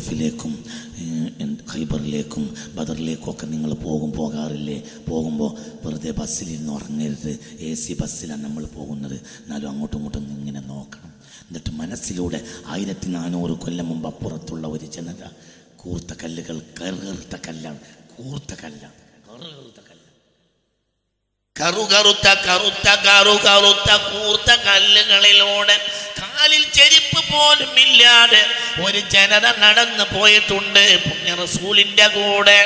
തായിഫിലേക്കും ഖൈബറിലേക്കും ബദറിലേക്കും ഒക്കെ നിങ്ങൾ പോകും പോകാറില്ലേ? പോകുമ്പോൾ വെറുതെ ബസ്സിലിരുന്ന് ഉറങ്ങരുത്. എ സി ബസ്സിലാണ് നമ്മൾ പോകുന്നത്. എന്നാലും അങ്ങോട്ടും ഇങ്ങോട്ടും ഇങ്ങനെ നോക്കണം. എന്നിട്ട് മനസ്സിലൂടെ ആയിരത്തി നാനൂറ് കൊല്ലം മുമ്പ് അപ്പുറത്തുള്ള ഒരു ജനത കൂർത്ത കല്ലുകൾ കറുകറുത്ത കല്ലാണ് കൂർത്ത കല്ലാണ് കറുകറുത്ത കല്ല് കറുകറുത്ത കറുത്ത കറുകറുത്ത കൂർത്ത കല്ലുകളിലൂടെ കാലിൽ ചെരിപ്പ് പോലും ഇല്ലാതെ ഒരു ജനത നടന്നു പോയിട്ടുണ്ട്. റസൂലിന്റെ കൂടെ.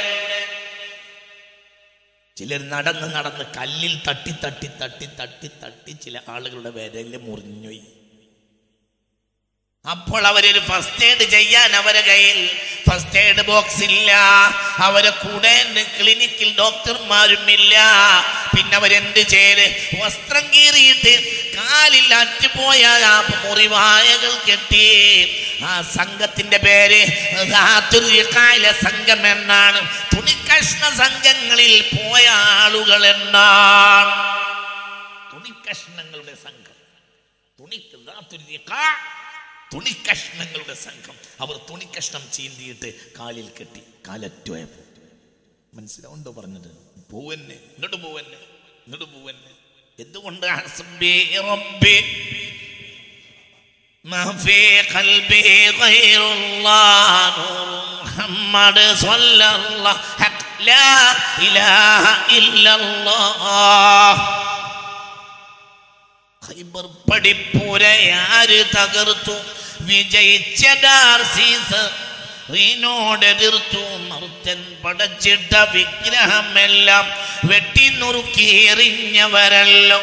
ചിലർ നടന്ന് നടന്ന് കല്ലിൽ തട്ടി തട്ടി തട്ടി തട്ടി തട്ടി ചില ആളുകളുടെ വിരൽ മുറിഞ്ഞുപോയി. അപ്പോൾ അവരൊരു ഫസ്റ്റ് എയ്ഡ് ചെയ്യാൻ അവരെ കയ്യിൽ. ഫസ്റ്റ് എയ്ഡ് ബോക്സ് ഇല്ല. അവരെ കൂടെ ക്ലിനിക്കിൽ ഡോക്ടർമാരും ഇല്ല. പിന്നെ അവരെന്ത് ചെയ്ത്? വസ്ത്രം കീറിയിട്ട് കാലിൽ അറ്റുപോയ ആ മുറിവായകൾ കെട്ടി. ആ സംഘത്തിന്റെ പേര് സംഘം എന്നാണ്. തുണിക്കഷ്ണ സംഘങ്ങളിൽ പോയ ആളുകൾ എന്നാണ്. തുണിക്കഷ്ണങ്ങളുടെ സംഘം. തുണി ഇഖാ തുണിക്കഷ്ണങ്ങളുടെ സംഘം അവർ തുണിക്കഷ്ണം ചീന്തിയിട്ട് കാലിൽ കെട്ടി കാലറ്റുപോയപ്പോ മനസ്സിലാവുണ്ടോ പറഞ്ഞത് പോവന്നെ ഇങ്ങോട്ട് പോവന്നെ ഇങ്ങോട്ട് പോവന്നെ എന്തുകൊണ്ട് ഹസ്ബി റബ്ബി ما في قلبي غير الله نور محمد صلى الله حق لا إله إلا الله ഖൈബർ പടിപ്പുരയാര് തകർത്തു വിജയിച്ചതാർ സീസർ റീനോടെതിർത്തു മറുത്തൻ പടച്ചിട്ട വിഗ്രഹമെല്ലാം വെട്ടി നുറുക്കി എറിഞ്ഞവരല്ലോ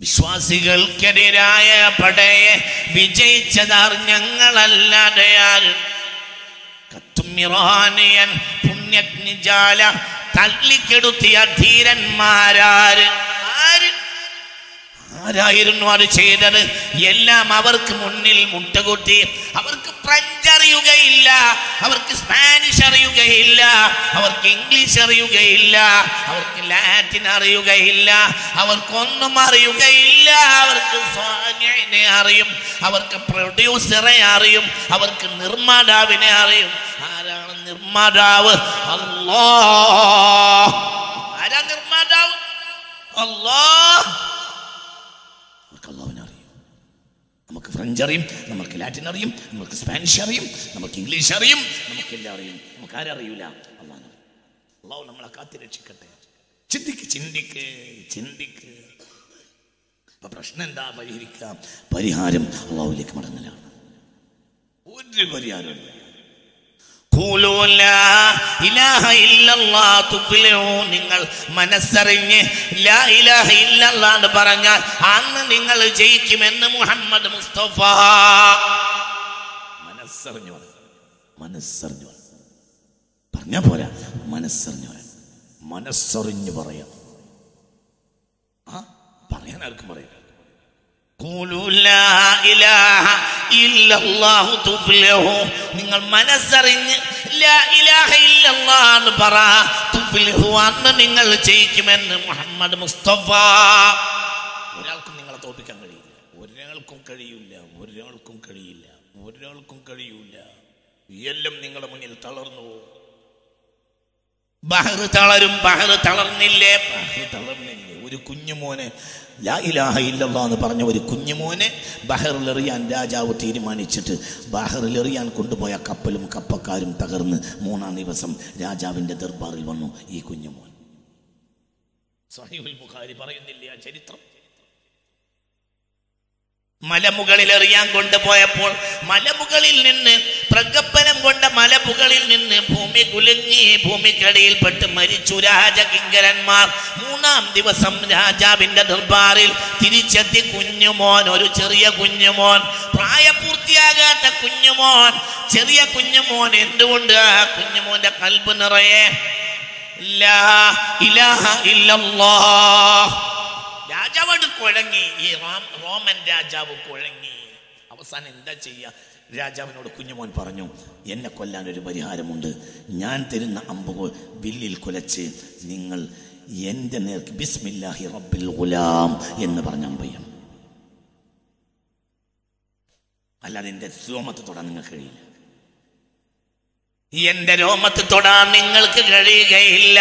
വിശ്വാസികൾക്കെതിരായ പടയെ വിജയിച്ചതാർ ഞങ്ങളല്ലാതെ ആര് കത്തുമിറാനിയൻ പുണ്യജ്ഞാല തള്ളിക്കെടുത്തിയ ധീരന്മാരാര്. ആരായിരുന്നു അത് ചെയ്തത്? എല്ലാം അവർക്ക് മുന്നിൽ മുട്ടകൂട്ടി അവർക്ക് ഫ്രഞ്ച് അറിയുകയില്ല അവർക്ക് സ്പാനിഷ് അറിയുകയില്ല അവർക്ക് ഇംഗ്ലീഷ് അറിയുകയില്ല അവർക്ക് ലാറ്റിൻ അറിയുകയില്ല അവർക്കൊന്നും അറിയുകയില്ല അവർക്ക് സ്വാന്യനെ അറിയും അവർക്ക് പ്രൊഡ്യൂസറെ അറിയും അവർക്ക് നിർമ്മാതാവിനെ അറിയും. ആരാണ് നിർമ്മാതാവ്? അല്ലോ ആരാ നിർമ്മാതാവ്? അല്ലോ നമുക്ക് ഫ്രഞ്ച് അറിയും നമുക്ക് ലാറ്റിൻ അറിയും നമുക്ക് സ്പാനിഷ് അറിയും നമുക്ക് ഇംഗ്ലീഷ് അറിയും നമുക്ക് എല്ലാം അറിയും. നമുക്ക് ആരറിയൂല അള്ളാഹ് അള്ളാഹു നമ്മളെ കാത്തി രക്ഷിക്കട്ടെ. ചിന്തിക്ക് ചിന്തിക്ക് ചിന്തിക്ക്. അപ്പൊ പ്രശ്നം എന്താ? പരിഹരിക്കാം. പരിഹാരം അള്ളാഹുലേക്ക് മടങ്ങലാണ്. ഒരു പരിഹാരമില്ല ഖൂലൂ ലാ ഇലാഹ ഇല്ലല്ലാഹ് തുഫ്ലിഹൂ. നിങ്ങൾ മനസ്സറിഞ്ഞ് എന്ന് പറഞ്ഞാൽ അന്ന് നിങ്ങൾ ജയിക്കുമെന്ന് മുഹമ്മദ് മുസ്തഫ. മനസ്സറിഞ്ഞു മനസ്സറിഞ്ഞു പറഞ്ഞ പോരാ. മനസ്സറിഞ്ഞു മനസ്സറിഞ്ഞു പറയാം. ആ? പറയാൻ ആർക്കും പറയാം ഖൂലൂ ലാ ഇലാഹ ഇല്ലല്ലാഹു തുഫ്ലിഹൂ. നിങ്ങൾ മനസ്സറിഞ്ഞ് എന്ന് പറ. അന്ന് നിങ്ങൾ ജയിക്കുമെന്ന് മുഹമ്മദ് മുസ്തഫ. ഒരാൾക്കും നിങ്ങളെ തോൽപ്പിക്കാൻ കഴിയില്ല. ഒരാൾക്കും കഴിയില്ല. ഒരാൾക്കും കഴിയില്ല. ഒരാൾക്കും കഴിയൂല. എല്ലാം നിങ്ങളുടെ മുന്നിൽ തളർന്നു ബഹർ തളരും. ബഹർ തളർന്നില്ലേ? ബഹർ തളർന്നില്ലേ? ഒരു കുഞ്ഞുമോനെ ലാ ഇലാഹ എന്ന് പറഞ്ഞ ഒരു കുഞ്ഞുമോനെ ബഹറിലെറിയാൻ രാജാവ് തീരുമാനിച്ചിട്ട് ബഹറിലെറിയാൻ കൊണ്ടുപോയ കപ്പലും കപ്പക്കാരും തകർന്ന് മൂന്നാം ദിവസം രാജാവിന്റെ ദർബാറിൽ വന്നു ഈ കുഞ്ഞുമോൻ. സഹീബുൽ ബുഖാരി പറയുന്നില്ല ആ ചരിത്രം. മലമുകളിൽ എറിയാൻ കൊണ്ടുപോയപ്പോൾ മലമുകളിൽ നിന്ന് പ്രഗപ്പനം കൊണ്ട മലമുകളിൽ നിന്ന് ഭൂമി കുലുങ്ങി ഭൂമിക്കടിയിൽപ്പെട്ട് മരിച്ചു രാജകിങ്കരന്മാർ. മൂന്നാം ദിവസം രാജാവിന്റെ ദർബാറിൽ തിരിച്ചെത്തി കുഞ്ഞുമോൻ ഒരു ചെറിയ കുഞ്ഞുമോൻ. പ്രായപൂർത്തിയാകാത്ത കുഞ്ഞുമോൻ. ചെറിയ കുഞ്ഞുമോൻ എന്തുകൊണ്ട് ആ കുഞ്ഞുമോന്റെ കൽപ്പ് നിറയെ? ലാ ഇലാഹ ഇല്ലല്ലാഹ് രാജാവാണ് കുഴങ്ങി. ഈ റോം- റോമൻ രാജാവ് കുഴങ്ങി. അവസാനം എന്താ ചെയ്യുക രാജാവിനോട് കുഞ്ഞുമോൻ പറഞ്ഞു എന്നെ കൊല്ലാൻ ഒരു പരിഹാരമുണ്ട്. ഞാൻ തരുന്ന അമ്പുകൾ വില്ലിൽ കുലച്ച് നിങ്ങൾ എന്റെ നേർക്ക് ബിസ്മില്ലാഹി റബ്ബിൽ ഗുലാം എന്ന് പറഞ്ഞ അമ്പയ്യം അല്ലാതെ എന്റെ സോമത്തെ തൊടാൻ നിങ്ങൾക്ക് കഴിയില്ല. എന്റെ രോമത്തിൽ തൊടാൻ നിങ്ങൾക്ക് കഴിയുകയില്ല.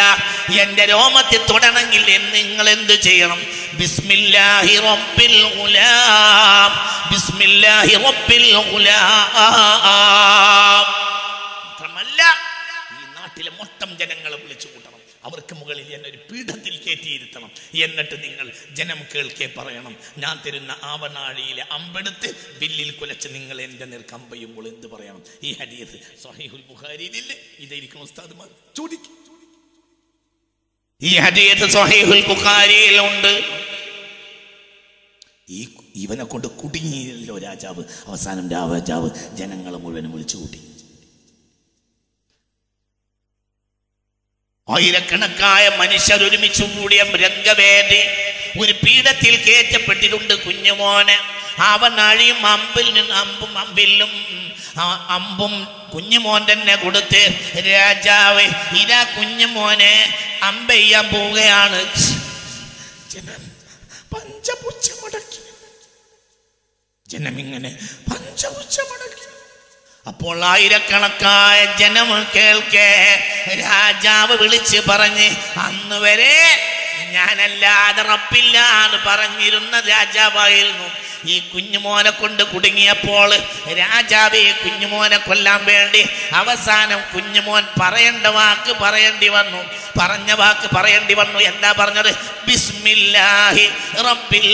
എന്റെ രോമത്തിൽ തൊടണമെങ്കിൽ നിങ്ങൾ എന്ത് ചെയ്യണം? ബിസ്മില്ലാഹി റബ്ബിൽ ഗുലാം. ബിസ്മില്ലാഹി റബ്ബിൽ ഗുലാം. മാത്രമല്ല ഈ നാട്ടിലെ മൊത്തം ജനങ്ങളെ വിളിച്ചു അവർക്ക് മുകളിൽ എന്നൊരു പീഠത്തിൽ കയറ്റിയിരുത്തണം. എന്നിട്ട് നിങ്ങൾ ജനം കേൾക്കെ പറയണം. ഞാൻ തരുന്ന ആവനാഴിയിലെ അമ്പെടുത്ത് ബില്ലിൽ കുലച്ച് നിങ്ങൾ എന്റെ നേർക്ക് അമ്പയുമ്പോൾ എന്ത് പറയണം? ഈ ഹദീസ് സഹീഹുൽ ബുഖാരിയിലില്ലേ? ഇതായിരിക്കും ഉസ്താദ്മാർ. ചോദിക്കും. ഈ ഹദീസ് സഹീഹുൽ ബുഖാരിയിലുണ്ട്. ഈ ഇവനെ കൊണ്ട് കുടുങ്ങിയല്ലോ രാജാവ്. അവസാനം രാജാവ് ജനങ്ങളെ മുഴുവനും വിളിച്ചു കൂട്ടി ആയിരക്കണക്കായ മനുഷ്യർ ഒരുമിച്ച് കൂടിയ രംഗവേദി ഒരു പീഠത്തിൽ കയറ്റപ്പെട്ടിട്ടുണ്ട് കുഞ്ഞുമോനെ. അവൻ അഴിയും അമ്പിൽ നിന്ന് അമ്പും അമ്പിലും അമ്പും കുഞ്ഞുമോൻ തന്നെ കൊടുത്ത് രാജാവ് ഇതാ കുഞ്ഞുമോനെ അമ്പെയ്യാൻ പോവുകയാണ്. ജനം ഇങ്ങനെ പഞ്ചപുച്ഛമടക്കി അപ്പോൾ ആയിരക്കണക്കായ ജനം കേൾക്കെ. രാജാവ് വിളിച്ച് പറഞ്ഞ് അന്ന് വരെ ഞാനല്ലാതെ റപ്പില്ല എന്ന് പറഞ്ഞിരുന്ന രാജാവായിരുന്നു. ഈ കുഞ്ഞുമോനെ കൊണ്ട് കുടുങ്ങിയപ്പോൾ രാജാവ് കുഞ്ഞുമോനെ കൊല്ലാൻ വേണ്ടി അവസാനം കുഞ്ഞുമോൻ പറയേണ്ട വാക്ക് പറയേണ്ടി വന്നു. പറഞ്ഞ വാക്ക് പറയേണ്ടി വന്നു. എന്താ പറഞ്ഞത്? ബിസ്മില്ലാഹി റബ്ബിൽ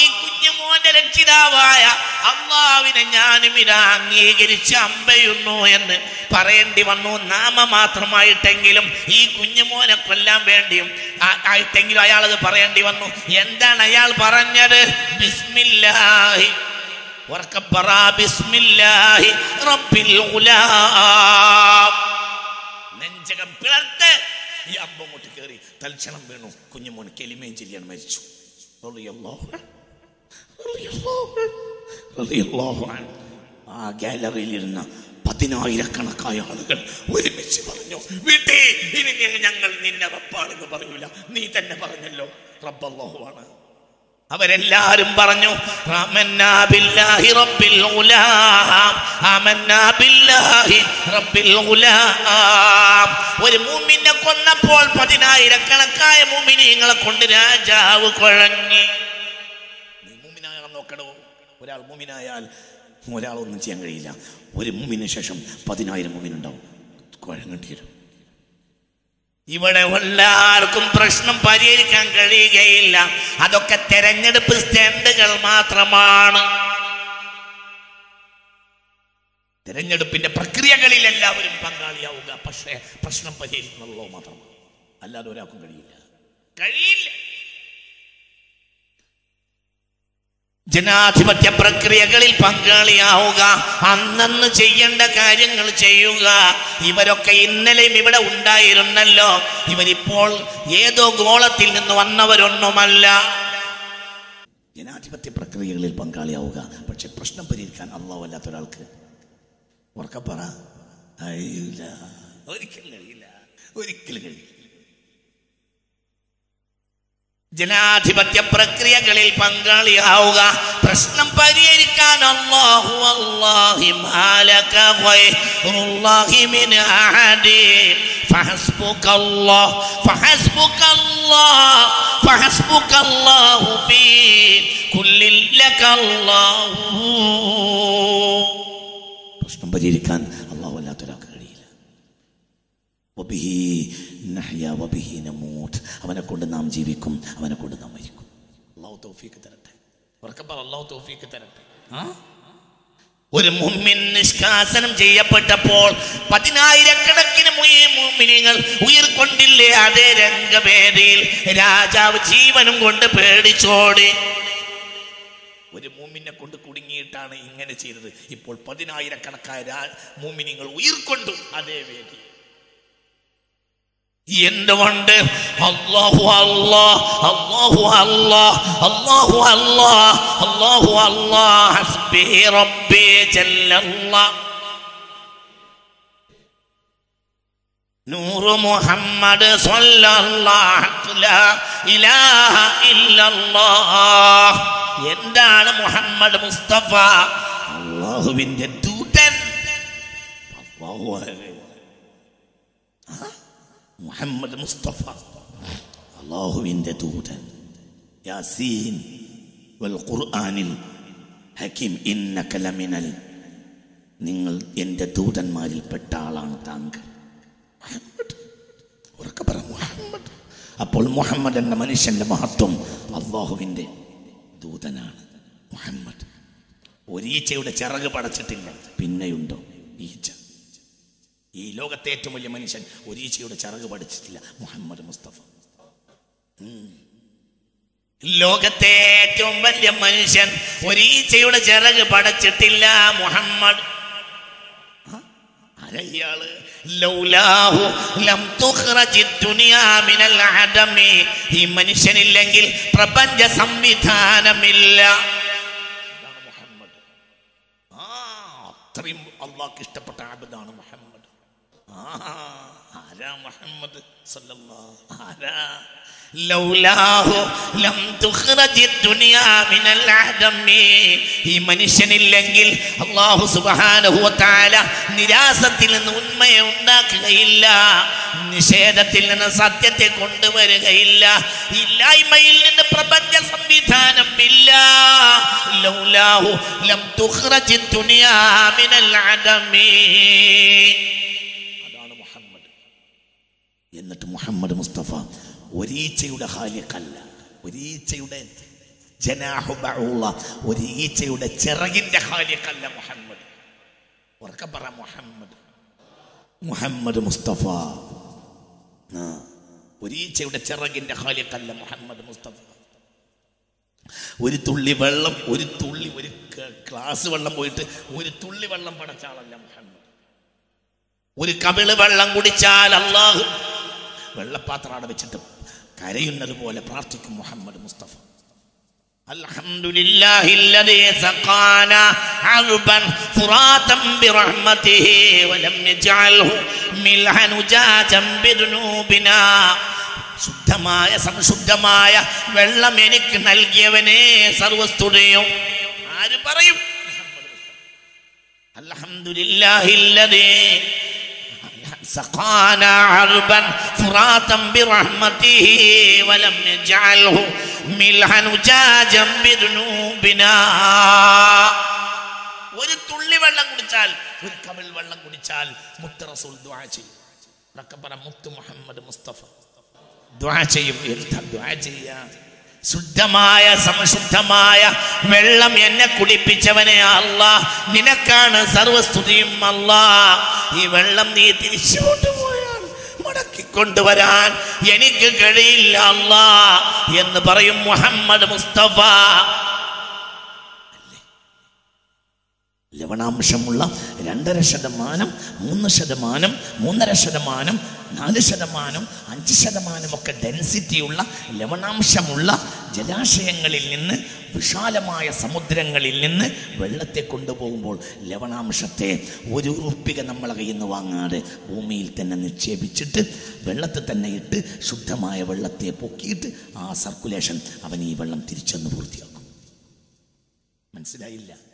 ഈ കുഞ്ഞുമോന്റെ രക്ഷിതാവായ അള്ളാവിനെ ഞാനും ഇത് അംഗീകരിച്ച് അമ്പയുന്നു എന്ന് പറയേണ്ടി വന്നു. നാമ നാമമാത്രമായിട്ടെങ്കിലും ഈ കുഞ്ഞുമോനെ കൊല്ലാൻ വേണ്ടിയും ആയിട്ടെങ്കിലും അയാൾ അത് പറയേണ്ടി വന്നു. എന്താണ് അയാൾ പറഞ്ഞത്? ബിസ്മില്ലാഹി. ഉറക്കപ്പറ ബിസ്മില്ലാഹി റബ്ബിൽ നെഞ്ചകം പിളർത്ത് ഈ അമ്പങ്ങോട്ട് കയറി തൽക്ഷണം വീണു. കുഞ്ഞുമോൻ കെലിമേഞ്ചിരിയാണ് മരിച്ചു. റളിയല്ലാഹു അൻഹു. റളിയല്ലാഹു അൻഹു. ആ ഗാലറിയിൽ പതിനായിരക്കണക്കായ ആളുകൾ ഒരുമിച്ച് പറഞ്ഞു ഇനി ഞങ്ങൾ നിന്നെ റബ്ബാണെന്ന് പറയൂല. നീ തന്നെ പറഞ്ഞല്ലോ ആണ്. അവരെല്ലാരും പറഞ്ഞു ഒരു മൂമിനെ കൊന്നപ്പോൾ പതിനായിരക്കണക്കായ മൂമിനെ കൊണ്ട് രാജാവ് കുഴങ്ങി ഒരാൾ മുമിനായാൽ ഒരാളൊന്നും ചെയ്യാൻ കഴിയില്ല. ഒരു മൂമിന് ശേഷം പതിനായിരം മൂമിനുണ്ടാവും. കുഴങ്ങേണ്ടി വരും ഇവിടെ എല്ലാവർക്കും പ്രശ്നം പരിഹരിക്കാൻ കഴിയുകയില്ല. അതൊക്കെ തെരഞ്ഞെടുപ്പ് സ്റ്റാൻഡുകൾ മാത്രമാണ്. തെരഞ്ഞെടുപ്പിന്റെ പ്രക്രിയകളിൽ എല്ലാവരും പങ്കാളിയാവുക. പക്ഷേ പ്രശ്നം പരിഹരിക്കുന്നതോ മാത്രമാണ്. അല്ലാതെ ഒരാൾക്കും കഴിയില്ല. കഴിയില്ല. ജനാധിപത്യ പ്രക്രിയകളിൽ പങ്കാളിയാവുക അന്നന്ന് ചെയ്യേണ്ട കാര്യങ്ങൾ ചെയ്യുക. ഇവരൊക്കെ ഇന്നലെയും ഇവിടെ ഉണ്ടായിരുന്നല്ലോ. ഇവരിപ്പോൾ ഏതോ ഗോളത്തിൽ നിന്ന് വന്നവരൊന്നുമല്ല. ജനാധിപത്യ പ്രക്രിയകളിൽ പങ്കാളിയാവുക. പക്ഷെ പ്രശ്നം പരിഹരിക്കാൻ അള്ളാഹു അല്ലാത്ത ഒരാൾക്ക് ഉറക്കപ്പറ കഴിയില്ല ഒരിക്കലും കഴിയില്ല. ഒരിക്കലും കഴിയില്ല. ജനാധിപത്യ പ്രക്രിയകളിൽ പങ്കാളിയാവുക പ്രശ്നം പരിഹരിക്കാൻ അല്ലാഹു അല്ലാഹി മാലക ഗൈറുല്ലാഹി മിൻ അഹദി فحسبك الله فحسبك الله فحسبك الله في كل لك الله പ്രശ്നം പരിഹരിക്കാൻ അള്ളാഹു അല്ലാത്തൊരാൾക്ക് കഴിയില്ല വബിഹി നഹ്യ വബിഹി നമൂത്ത് അവനെ കൊണ്ട് നാം ജീവിക്കും അവനെ കൊണ്ട് നാം മരിക്കും. അള്ളാഹു തോഫീക്ക് തരട്ടെ. ഉറക്കം പറ അള്ളാഹു തോഫീക്ക് തരട്ടെ. ആ? ഒരു മുമ്മിൻ നിഷ്കാസനം ചെയ്യപ്പെട്ടപ്പോൾ പതിനായിരക്കണക്കിന് മുമ്മിനിങ്ങൾ ഉയർക്കൊണ്ടില്ലേ അതേ രംഗവേദിയിൽ രാജാവ് ജീവനും കൊണ്ട് പേടിച്ചോടി. ഒരു മൂമിനെ കൊണ്ട് കുടുങ്ങിയിട്ടാണ് ഇങ്ങനെ ചെയ്തത്. ഇപ്പോൾ പതിനായിരക്കണക്കായ രാ- മൂമിനിങ്ങൾ ഉയർക്കൊണ്ടു അതേ വേദി. എന്തുകൊണ്ട്? അള്ളാഹു അല്ലാഹ് അള്ളാഹു അല്ലാഹ് അള്ളാഹു അല്ലാഹ് അള്ളാഹു അല്ലാഹ് ഹസ്ബി റബ്ബി ജല്ലല്ലാഹ് നൂറ് മുഹമ്മദ് എന്താണ് മുഹമ്മദ് മുസ്തഫ? അള്ളാഹുവിന്റെ ദൂതൻ. അള്ളാഹു? മുഹമ്മദ് മുസ്തഫ. അള്ളാഹുവിന്റെ ദൂതൻ. യാസീൻ വൽ ഖുർആനിൽ ഹക്കീം ലമിനൽ. നിങ്ങൾ എന്റെ ദൂതന്മാരിൽ പെട്ട ആളാണ് താങ്കൾ. അപ്പോൾ മുഹമ്മദ് എന്ന മനുഷ്യന്റെ മഹത്വം അള്ളാഹുവിന്റെ ദൂതനാണ് മുഹമ്മദ്. ഒരീച്ചയുടെ ചിറക് പടച്ചിട്ടില്ല. പിന്നെയുണ്ടോ? ഈച്ച. ഈ ലോകത്തെ ഏറ്റവും വലിയ മനുഷ്യൻ ഒരീച്ചയുടെ ചിറക് പഠിച്ചിട്ടില്ല മുഹമ്മദ് മുസ്തഫ. ലോകത്തെ ഏറ്റവും വലിയ മനുഷ്യൻ ഒരീച്ചയുടെ ചിറക് പഠിച്ചിട്ടില്ല മുഹമ്മദ്. ഇയാൾ? ലൗലാഹു ലം മിനൽ അദമി. ഈ മനുഷ്യനില്ലെങ്കിൽ പ്രപഞ്ച സംവിധാനമില്ല. അത്രയും അള്ളാഹ്ക്ക് ഇഷ്ടപ്പെട്ട ആബദാണ് മുഹമ്മദ്. ആരാ മുഹമ്മദ് ആരാ ഈ മനുഷ്യനില്ലെങ്കിൽ സുബ്ഹാനഹു വ നിരാസത്തിൽ നിന്ന് ഉന്മയെ ഉണ്ടാക്കുകയില്ല. നിഷേധത്തിൽ നിന്ന് സത്യത്തെ കൊണ്ടുവരികയില്ല. ഇല്ലായ്മയിൽ നിന്ന് പ്രപഞ്ച സംവിധാനം ഇല്ല. ലൗലാഹു ലം തുഖ്റജി ദുനിയാ മിനൽ അദമി എന്നിട്ട് മുഹമ്മദ് മുസ്തഫ ഒരീച്ചയുടെ ഹാലിക്കല്ല ഒരീച്ചയുടെ ജനാഹു ബഅൂള ഒരു ചിറകിന്റെ ഹാലിക്കല്ല മുഹമ്മദ്. ഉറക്കെ പറ മുഹമ്മദ്. മുഹമ്മദ് മുസ്തഫ. ഒരീച്ചയുടെ ചിറകിന്റെ ഹാലിക്കല്ല മുഹമ്മദ് മുസ്തഫ. ഒരു തുള്ളി വെള്ളം ഒരു തുള്ളി ഒരു ഗ്ലാസ് വെള്ളം പോയിട്ട് ഒരു തുള്ളി വെള്ളം പടച്ചാളല്ല മുഹമ്മദ്. ഒരു കവിൾ വെള്ളം കുടിച്ചാൽ അള്ളാഹു വെള്ളപ്പാത്രം അവിടെ വെച്ചിട്ട് കരയുന്നത് പോലെ പ്രാർത്ഥിക്കും മുഹമ്മദ് മുസ്തഫ الحمد لله الذي سقانا عذبا فراتا برحمته ولم يجعله ملحا نجاجا بذنوبنا ശുദ്ധമായ സംശുദ്ധമായ വെള്ളം എനിക്ക് നൽകിയവനെ സർവസ്തുതയും ആര് പറയും അൽഹംദുലില്ലാഹില്ലദീ سقانا عربا فراتا برحمته ولم يجعله ملحا نجاجا بذنوبنا ഒരു തുള്ളി വെള്ളം കുടിച്ചാൽ ഒരു കവിൾ വെള്ളം കുടിച്ചാൽ മുത്ത് റസൂൽ ദുആ ചെയ്യും ഉറക്കെ പറ മുത്ത് മുഹമ്മദ് മുസ്തഫ ദുആ ചെയ്യും എന്താ ദുആ ചെയ്യാ ശുദ്ധമായ സംശുദ്ധമായ വെള്ളം എന്നെ കുടിപ്പിച്ചവനെ അല്ല. നിനക്കാണ് സർവസ്തുതിയും അല്ല. ഈ വെള്ളം നീ തിരിച്ചു മടക്കി കൊണ്ടുവരാൻ എനിക്ക് കഴിയില്ല അല്ല എന്ന് പറയും മുഹമ്മദ് മുസ്തഫ. ലവണാംശമുള്ള രണ്ടര ശതമാനം മൂന്ന് ശതമാനം മൂന്നര ശതമാനം നാല് ശതമാനം അഞ്ച് ശതമാനമൊക്കെ ഡെൻസിറ്റിയുള്ള ലവണാംശമുള്ള ജലാശയങ്ങളിൽ നിന്ന് വിശാലമായ സമുദ്രങ്ങളിൽ നിന്ന് വെള്ളത്തെ കൊണ്ടുപോകുമ്പോൾ ലവണാംശത്തെ ഒരു ഉറുപ്പിക നമ്മളെ കയ്യിൽ നിന്ന് വാങ്ങാതെ ഭൂമിയിൽ തന്നെ നിക്ഷേപിച്ചിട്ട് വെള്ളത്തിൽ തന്നെ ഇട്ട് ശുദ്ധമായ വെള്ളത്തെ പൊക്കിയിട്ട് ആ സർക്കുലേഷൻ അവൻ ഈ വെള്ളം തിരിച്ചെന്ന് പൂർത്തിയാക്കും. മനസ്സിലായില്ല?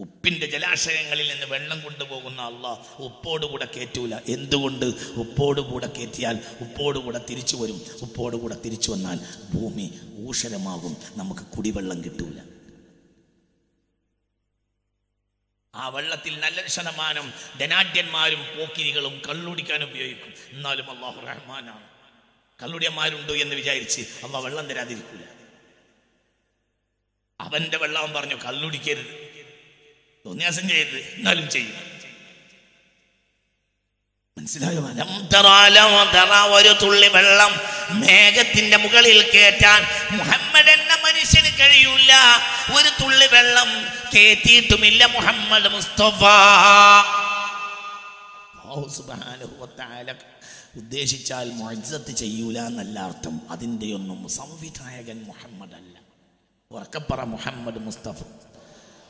ഉപ്പിന്റെ ജലാശയങ്ങളിൽ നിന്ന് വെള്ളം കൊണ്ടുപോകുന്ന അള്ളാഹ് ഉപ്പോടുകൂടെ കയറ്റൂല എന്തുകൊണ്ട്? ഉപ്പോടുകൂടെ കയറ്റിയാൽ ഉപ്പോടുകൂടെ തിരിച്ചു വരും. ഉപ്പോടുകൂടെ തിരിച്ചു വന്നാൽ ഭൂമി ഊഷരമാകും. നമുക്ക് കുടിവെള്ളം കിട്ടൂല. ആ വെള്ളത്തിൽ നല്ല ശതമാനം ധനാഢ്യന്മാരും പോക്കിരികളും കള്ളുടിക്കാൻ ഉപയോഗിക്കും. എന്നാലും അള്ളാഹു റഹ്മാനാണ്. കള്ളുടിയന്മാരുണ്ടോ എന്ന് വിചാരിച്ച് അമ്മ വെള്ളം തരാതിരിക്കൂല. അവന്റെ വെള്ളം പറഞ്ഞു കള്ളുടിക്കരുത്. തോന്നിയാസം ചെയ്യരുത്. എന്നാലും ചെയ്യും. മനസ്സിലായോ? അലം തറ, ഒരു തുള്ളി വെള്ളം മേഘത്തിന്റെ മുകളിൽ കേറ്റാൻ മുഹമ്മദ് എന്ന മനുഷ്യന് കഴിയൂല. ഒരു തുള്ളി വെള്ളം കേറ്റിയിട്ടുമില്ല മുഹമ്മദ് മുസ്തഫ. ഉദ്ദേശിച്ചാൽ മൊഴത്ത് ചെയ്യൂല എന്നല്ല അർത്ഥം. അതിന്റെ ഒന്നും സംവിധായകൻ മുഹമ്മദ് അല്ല. ഉറക്കപ്പറ മുഹമ്മദ് മുസ്തഫ.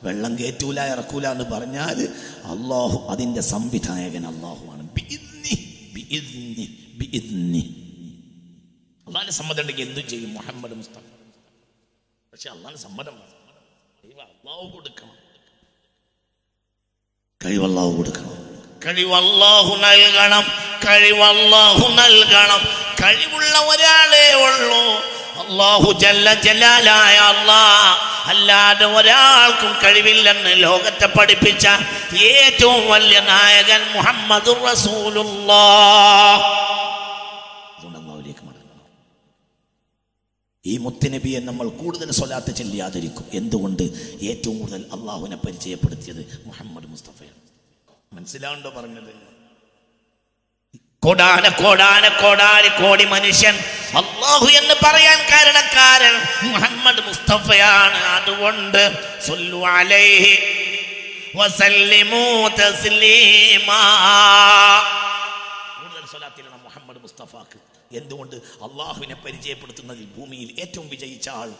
വെള്ളം കയറ്റൂല ഇറക്കൂല എന്ന് പറഞ്ഞാൽ അള്ളാഹു അതിന്റെ സംവിധായകൻ അള്ളാഹുവാണ്. ബിഇദ്നി, ബിഇദ്നി, ബിഇദ്നി. അള്ളാഹിന് സമ്മതം ഉണ്ടെങ്കിൽ എന്തും ചെയ്യും മുഹമ്മദ് മുസ്തഫ. പക്ഷെ അള്ളാഹിന്റെ സമ്മതം അള്ളാഹു കൊടുക്കണം. കഴിവ് അള്ളാഹു കൊടുക്കണം. കഴിവല്ലാഹു നൽകണം. കഴിവല്ലാഹു നൽകണം. കഴിവുള്ള ഒരാളേ ഉള്ളൂ. അള്ളാഹു ജല്ല ജലാലായ അള്ളാ. അല്ലാതെ ഒരാൾക്കും കഴിവില്ലെന്ന് ലോകത്തെ പഠിപ്പിച്ച ഏറ്റവും വലിയ നായകൻ മുഹമ്മദ് ഈ മുത്തുനബിയെ നമ്മൾ കൂടുതൽ സ്വലാത്ത് ചെല്ലിയാതിരിക്കും. എന്തുകൊണ്ട്? ഏറ്റവും കൂടുതൽ അള്ളാഹുവിനെ പരിചയപ്പെടുത്തിയത് മുഹമ്മദ് മുസ്തഫയാണ്. മനസ്സിലാവുണ്ടോ പറഞ്ഞത്? കോടാന കോടാന കോടാലി കോടി മനുഷ്യൻ. അള്ളാഹു എന്ന് പറയാൻ കാരണക്കാരൻ മുഹമ്മദ് മുസ്തഫയാണ്. അതുകൊണ്ട് മുഹമ്മദ് മുസ്തഫാക്ക്. എന്തുകൊണ്ട് അള്ളാഹുവിനെ പരിചയപ്പെടുത്തുന്നതിൽ ഭൂമിയിൽ ഏറ്റവും വിജയിച്ച ആൾ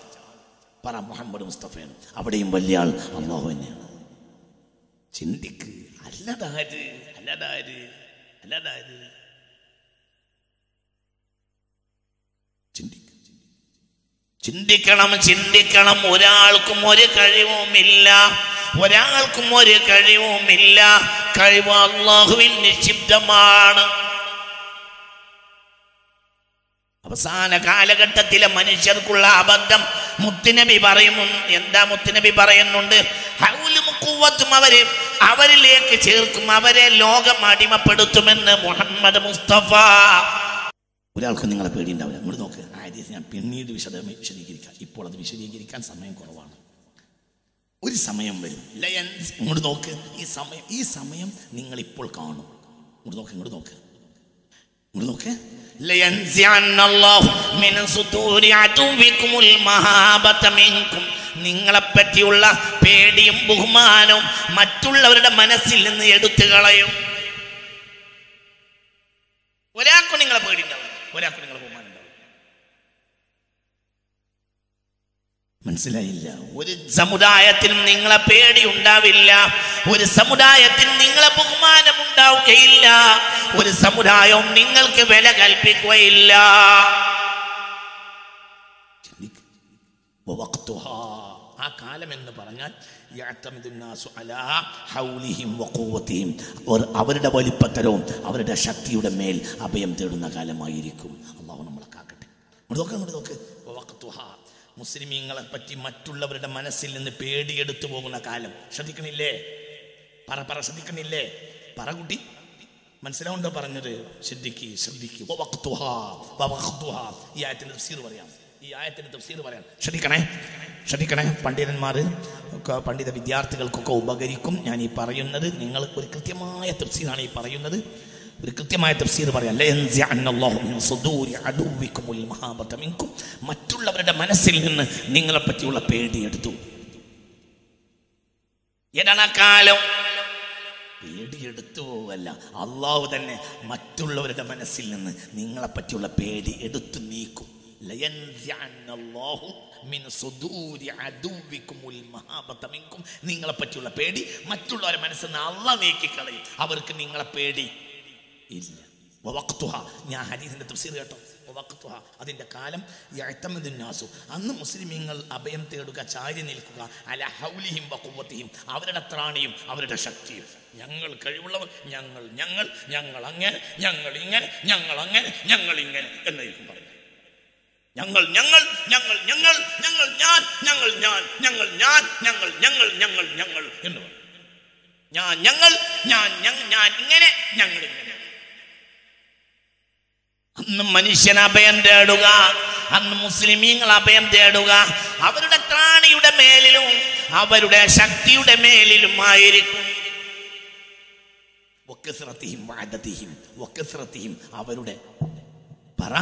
പറ മുഹമ്മദ് മുസ്തഫയാണ്. അവിടെയും വലിയ ആൾ അള്ളാഹു തന്നെയാണ്. ചിന്തിക്ക്. അല്ലതാര്? അല്ലതാര്? അല്ലതാര്? ചിന്തിക്കണം ചിന്തിക്കണം. ഒരാൾക്കും ഒരു കഴിവുമില്ല. ഒരാൾക്കും ഒരു കഴിവുമില്ല. കഴിവ് അള്ളാഹുവിൽ നിക്ഷിപ്തമാണ്. അവസാന കാലഘട്ടത്തിലെ മനുഷ്യർക്കുള്ള അബദ്ധം മുത്തുനബി പറയുന്നു. എന്താ മുത്തുനബി പറയുന്നുണ്ട്? ഹൗലും അവർ അവരിലേക്ക് ചേർക്കും അവരെ ലോകം അടിമപ്പെടുത്തുമെന്ന് മുഹമ്മദ് മുസ്തഫ. ഒരാൾക്ക് നിങ്ങളെ പേടിയുണ്ടാവില്ല. ഇങ്ങോട്ട് നോക്ക്. ആദ്യം ഞാൻ പിന്നീട് വിശദ വിശദീകരിക്കാം. ഇപ്പോൾ അത് വിശദീകരിക്കാൻ സമയം കുറവാണ്. ഒരു സമയം വരും. ലയൻസ് ഇങ്ങോട്ട് നോക്ക്. ഈ സമയം ഈ സമയം നിങ്ങൾ ഇപ്പോൾ കാണും. ഇങ്ങോട്ട് നോക്ക് ഇങ്ങോട്ട് നോക്ക്. ഇങ്ങോട്ട് നോക്ക്. പേടിയും ബഹുമാനവും മറ്റുള്ളവരുടെ മനസ്സിൽ നിന്ന് എടുത്തു കളയും. ഒരാൾക്കും നിങ്ങളെ പേടിയുണ്ടാവും ഒരാൾക്കും നിങ്ങളെ മനസ്സിലായില്ല. ഒരു സമുദായത്തിനും നിങ്ങളെ പേടി ഉണ്ടാവില്ല ഒരു സമുദായത്തിനും നിങ്ങളെ ബഹുമാനം ഉണ്ടാവുകയില്ല ഒരു സമുദായവും നിങ്ങൾക്ക് വില കൽപ്പിക്കുകയില്ല. ആ കാലം എന്ന് പറഞ്ഞാൽ. അവർ അവരുടെ വലിപ്പത്തരവും അവരുടെ ശക്തിയുടെ മേൽ അഭയം തേടുന്ന കാലമായിരിക്കും. അള്ളാഹു നമ്മളെ കാക്കട്ടെ. നോക്ക് നോക്ക്. മുസ്ലിമീങ്ങളെ പറ്റി മറ്റുള്ളവരുടെ മനസ്സിൽ നിന്ന് പേടിയെടുത്തു പോകുന്ന കാലം. ശ്രദ്ധിക്കണില്ലേ? പറ പറ ശ്രദ്ധിക്കണില്ലേ? പറ കുട്ടി. മനസ്സിലാവുണ്ടോ പറഞ്ഞത്? ശ്രദ്ധിക്ക്. ശ്രദ്ധിക്ക്. ഈ ആയത്തിന്റെ തഫ്സീർ പറയാം. ഈ ആയത്തിന്റെ തഫ്സീർ പറയാം. ശ്രദ്ധിക്കണേ? ശ്രദ്ധിക്കണേ? പണ്ഡിതന്മാർ പണ്ഡിത വിദ്യാർത്ഥികൾക്കൊക്കെ ഉപകരിക്കും. ഞാൻ ഈ പറയുന്നത് നിങ്ങൾക്ക് ഒരു കൃത്യമായ തഫ്സീറാണ് ഈ പറയുന്നത്. ഒരു കൃത്യമായ തഫ്സീർ പറയാം. മറ്റുള്ളവരുടെ മനസ്സിൽ നിന്ന് നിങ്ങളെ പറ്റിയുള്ള പേടിയെടുത്തു കാലം? പേടിയെടുത്തു അല്ല അള്ളാഹു തന്നെ മറ്റുള്ളവരുടെ മനസ്സിൽ നിന്ന് നിങ്ങളെ പറ്റിയുള്ള പേടി എടുത്തു നീക്കും. നിങ്ങളെ പറ്റിയുള്ള പേടി മറ്റുള്ളവരുടെ മനസ്സിൽ നിന്ന് അള്ള നീക്കിക്കളയും. അവർക്ക് നിങ്ങളെ പേടി ഇല്ല. ഞാൻ ഹദീസിന്റെ തഫ്സീർ കേട്ടോ. അതിന്റെ കാലം യഅ്തമിദുന്നാസു അന്ന് മുസ്ലിമീങ്ങൾ അഭയം തേടുക ചാരി നിൽക്കുക അല ഹൗലിഹിം വഖുവ്വതിഹിം അവരുടെ ത്രാണിയും അവരുടെ ശക്തിയും. ഞങ്ങൾ കഴിവുള്ളവർ ഞങ്ങൾ ഞങ്ങൾ ഞങ്ങൾ അങ്ങനെ ഞങ്ങൾ ഇങ്ങനെ ഞങ്ങൾ അങ്ങനെ ഞങ്ങൾ ഇങ്ങനെ എന്നായിരിക്കും പറയുന്നത്. ഞങ്ങൾ ഞങ്ങൾ ഞങ്ങൾ ഞങ്ങൾ ഞങ്ങൾ ഞാൻ ഞങ്ങൾ ഞാൻ ഞങ്ങൾ ഞാൻ ഞങ്ങൾ ഞങ്ങൾ ഞങ്ങൾ ഞങ്ങൾ എന്ന് പറയും. ഞാൻ ഞങ്ങൾ ഞാൻ ഞാൻ ഇങ്ങനെ ഞങ്ങൾ ഇങ്ങനെ. അന്ന് മനുഷ്യൻ അഭയം തേടുക അന്ന് മുസ്ലിമീങ്ങൾ അഭയം തേടുക അവരുടെ ത്രാണിയുടെ മേലിലും അവരുടെ ശക്തിയുടെ മേലിലും ആയിരിക്കും. വക്കസ്രത്തിഹിം അവരുടെ പറ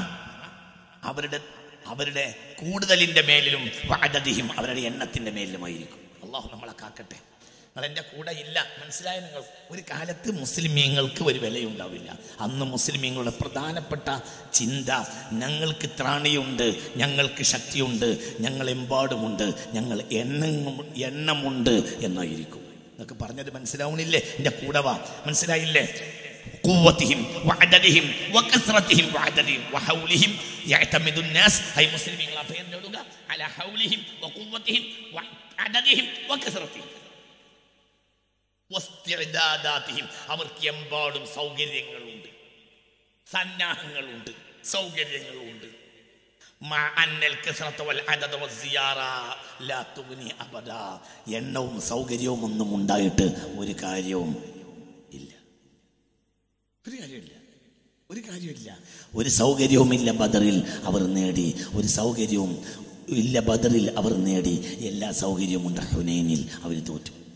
അവരുടെ അവരുടെ കൂടുതലിന്റെ മേലിലും വാദതിയും അവരുടെ എണ്ണത്തിന്റെ മേലിലുമായിരിക്കും. അള്ളാഹു നമ്മളെ കാക്കട്ടെ. നിങ്ങൾ എൻ്റെ കൂടെ ഇല്ല മനസ്സിലായ നിങ്ങൾ ഒരു കാലത്ത് മുസ്ലിമീങ്ങൾക്ക് ഒരു വിലയുണ്ടാവില്ല അന്ന് മുസ്ലിമീങ്ങളുടെ പ്രധാനപ്പെട്ട ചിന്ത ഞങ്ങൾക്ക് ത്രാണിയുണ്ട് ഞങ്ങൾക്ക് ശക്തിയുണ്ട് ഞങ്ങൾ എമ്പാടുമുണ്ട് ഞങ്ങൾ എണ്ണം എണ്ണമുണ്ട് എന്നായിരിക്കും നിങ്ങൾക്ക് പറഞ്ഞത് മനസ്സിലാവണില്ലേ എൻ്റെ കൂടെ വാ മനസ്സിലായില്ലേ قوتهم وعددهم وكثرتهم وعددهم وحولهم يعتمد الناس هاي مسلمين لا بين على حولهم وقوتهم وعددهم وكثرتهم വസ്തിഅദാദാതിഹിം. അവർക്ക് എമ്പാടും സൗകര്യങ്ങളുണ്ട്. സന്നാഹങ്ങളുണ്ട്. സൗകര്യങ്ങളുണ്ട്. എണ്ണവും സൗകര്യവും ഒന്നും ഉണ്ടായിട്ട് ഒരു കാര്യവും ഇല്ല. ഒരു കാര്യമില്ല ഒരു കാര്യമില്ല ഒരു സൗകര്യവുമില്ല ബദറിൽ അവർ നേടി. ഒരു സൗകര്യവും ഇല്ല ബദറിൽ അവർ നേടി. എല്ലാ സൗകര്യവും ഉണ്ട് ഹുനൈനിൽ അവർ തോറ്റു.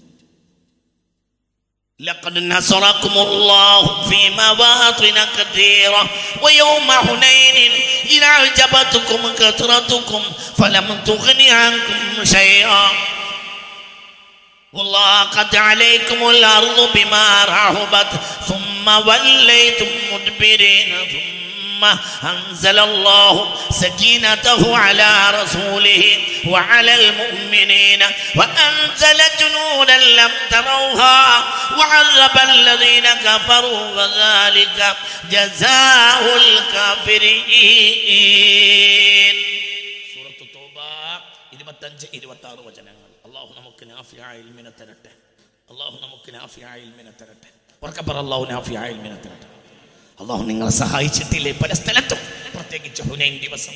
لقد نصركم الله في مواطن كثيرة ويوم حنين إذا أعجبتكم كثرتكم فلم تغن عنكم شيئا. وضاقت عليكم الأرض بما رحبت ثم وليتم مدبرين ثم أنزل الله سكينته على رسوله وعلى المؤمنين وأنزل جنودا لم تروها وعذب الذين كفروا وذلك جزاء الكافرين سورة التوبة ഇരുപത്തഞ്ച് ഇരുപത്തി ആറ് വചനങ്ങൾ അള്ളാഹു നമുക്ക് നാഫിയായ ഇൽമിനെ തരട്ടെ അള്ളാഹു നമുക്ക് നാഫിയായ ഇൽമിനെ തരട്ടെ ഉറക്കപ്പറ അള്ളാഹു നാഫിയായ ഇൽമിനെ തരട്ടെ അള്ളാഹു നിങ്ങളെ സഹായിച്ചിട്ടില്ലേ? പല സ്ഥലത്തും. പ്രത്യേകിച്ച് ഹുനൈൻ ദിവസം.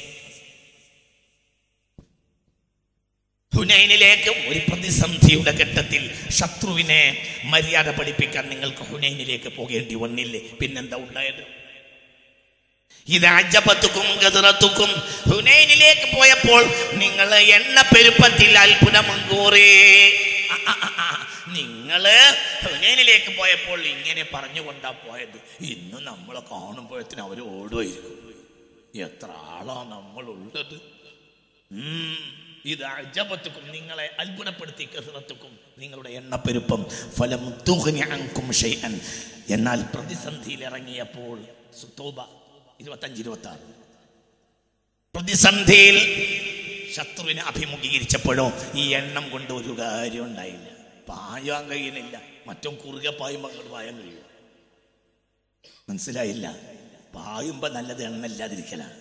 ഹുനൈനിലേക്ക് ഒരു പ്രതിസന്ധിയുടെ ഘട്ടത്തിൽ ശത്രുവിനെ മര്യാദ പഠിപ്പിക്കാൻ നിങ്ങൾക്ക് ഹുനൈനിലേക്ക് പോകേണ്ടി വന്നില്ലേ? പിന്നെന്താ ഉണ്ടായത്? ഇത് അജപത്തുക്കും ഗതിറത്തുക്കും ഹുനൈനിലേക്ക് പോയപ്പോൾ നിങ്ങൾ എണ്ണ പെരുപ്പത്തിൽ അത്ഭുതമങ്കൂറേ നിങ്ങൾ ഹുനൈനിലേക്ക് പോയപ്പോൾ ഇങ്ങനെ പറഞ്ഞുകൊണ്ടാ പോയത്. ഇന്ന് നമ്മളെ കാണുമ്പോഴത്തിന് അവർ ഓടുമായിരിക്കും എത്ര ആളാ നമ്മളുള്ളത്. ഇത് അജപത്തുക്കും നിങ്ങളെ അത്ഭുതപ്പെടുത്തി കസറത്തുക്കും നിങ്ങളുടെ എണ്ണപ്പെരുപ്പം. ഫലം ഷെയ്യൻ എന്നാൽ പ്രതിസന്ധിയിൽ ഇറങ്ങിയപ്പോൾ ഇരുപത്തഞ്ച് ഇരുപത്തി ആറ് പ്രതിസന്ധിയിൽ ശത്രുവിനെ അഭിമുഖീകരിച്ചപ്പോഴോ ഈ എണ്ണം കൊണ്ട് ഒരു കാര്യം ഉണ്ടായില്ല. പായാൻ കഴിയുന്നില്ല. മറ്റും കുറുകെ പായുമ്പോൾ അങ്ങോട്ട് പായാൻ കഴിയും. മനസ്സിലായില്ല? പായുമ്പോൾ നല്ലത് എണ്ണ ഇല്ലാതിരിക്കലാണ്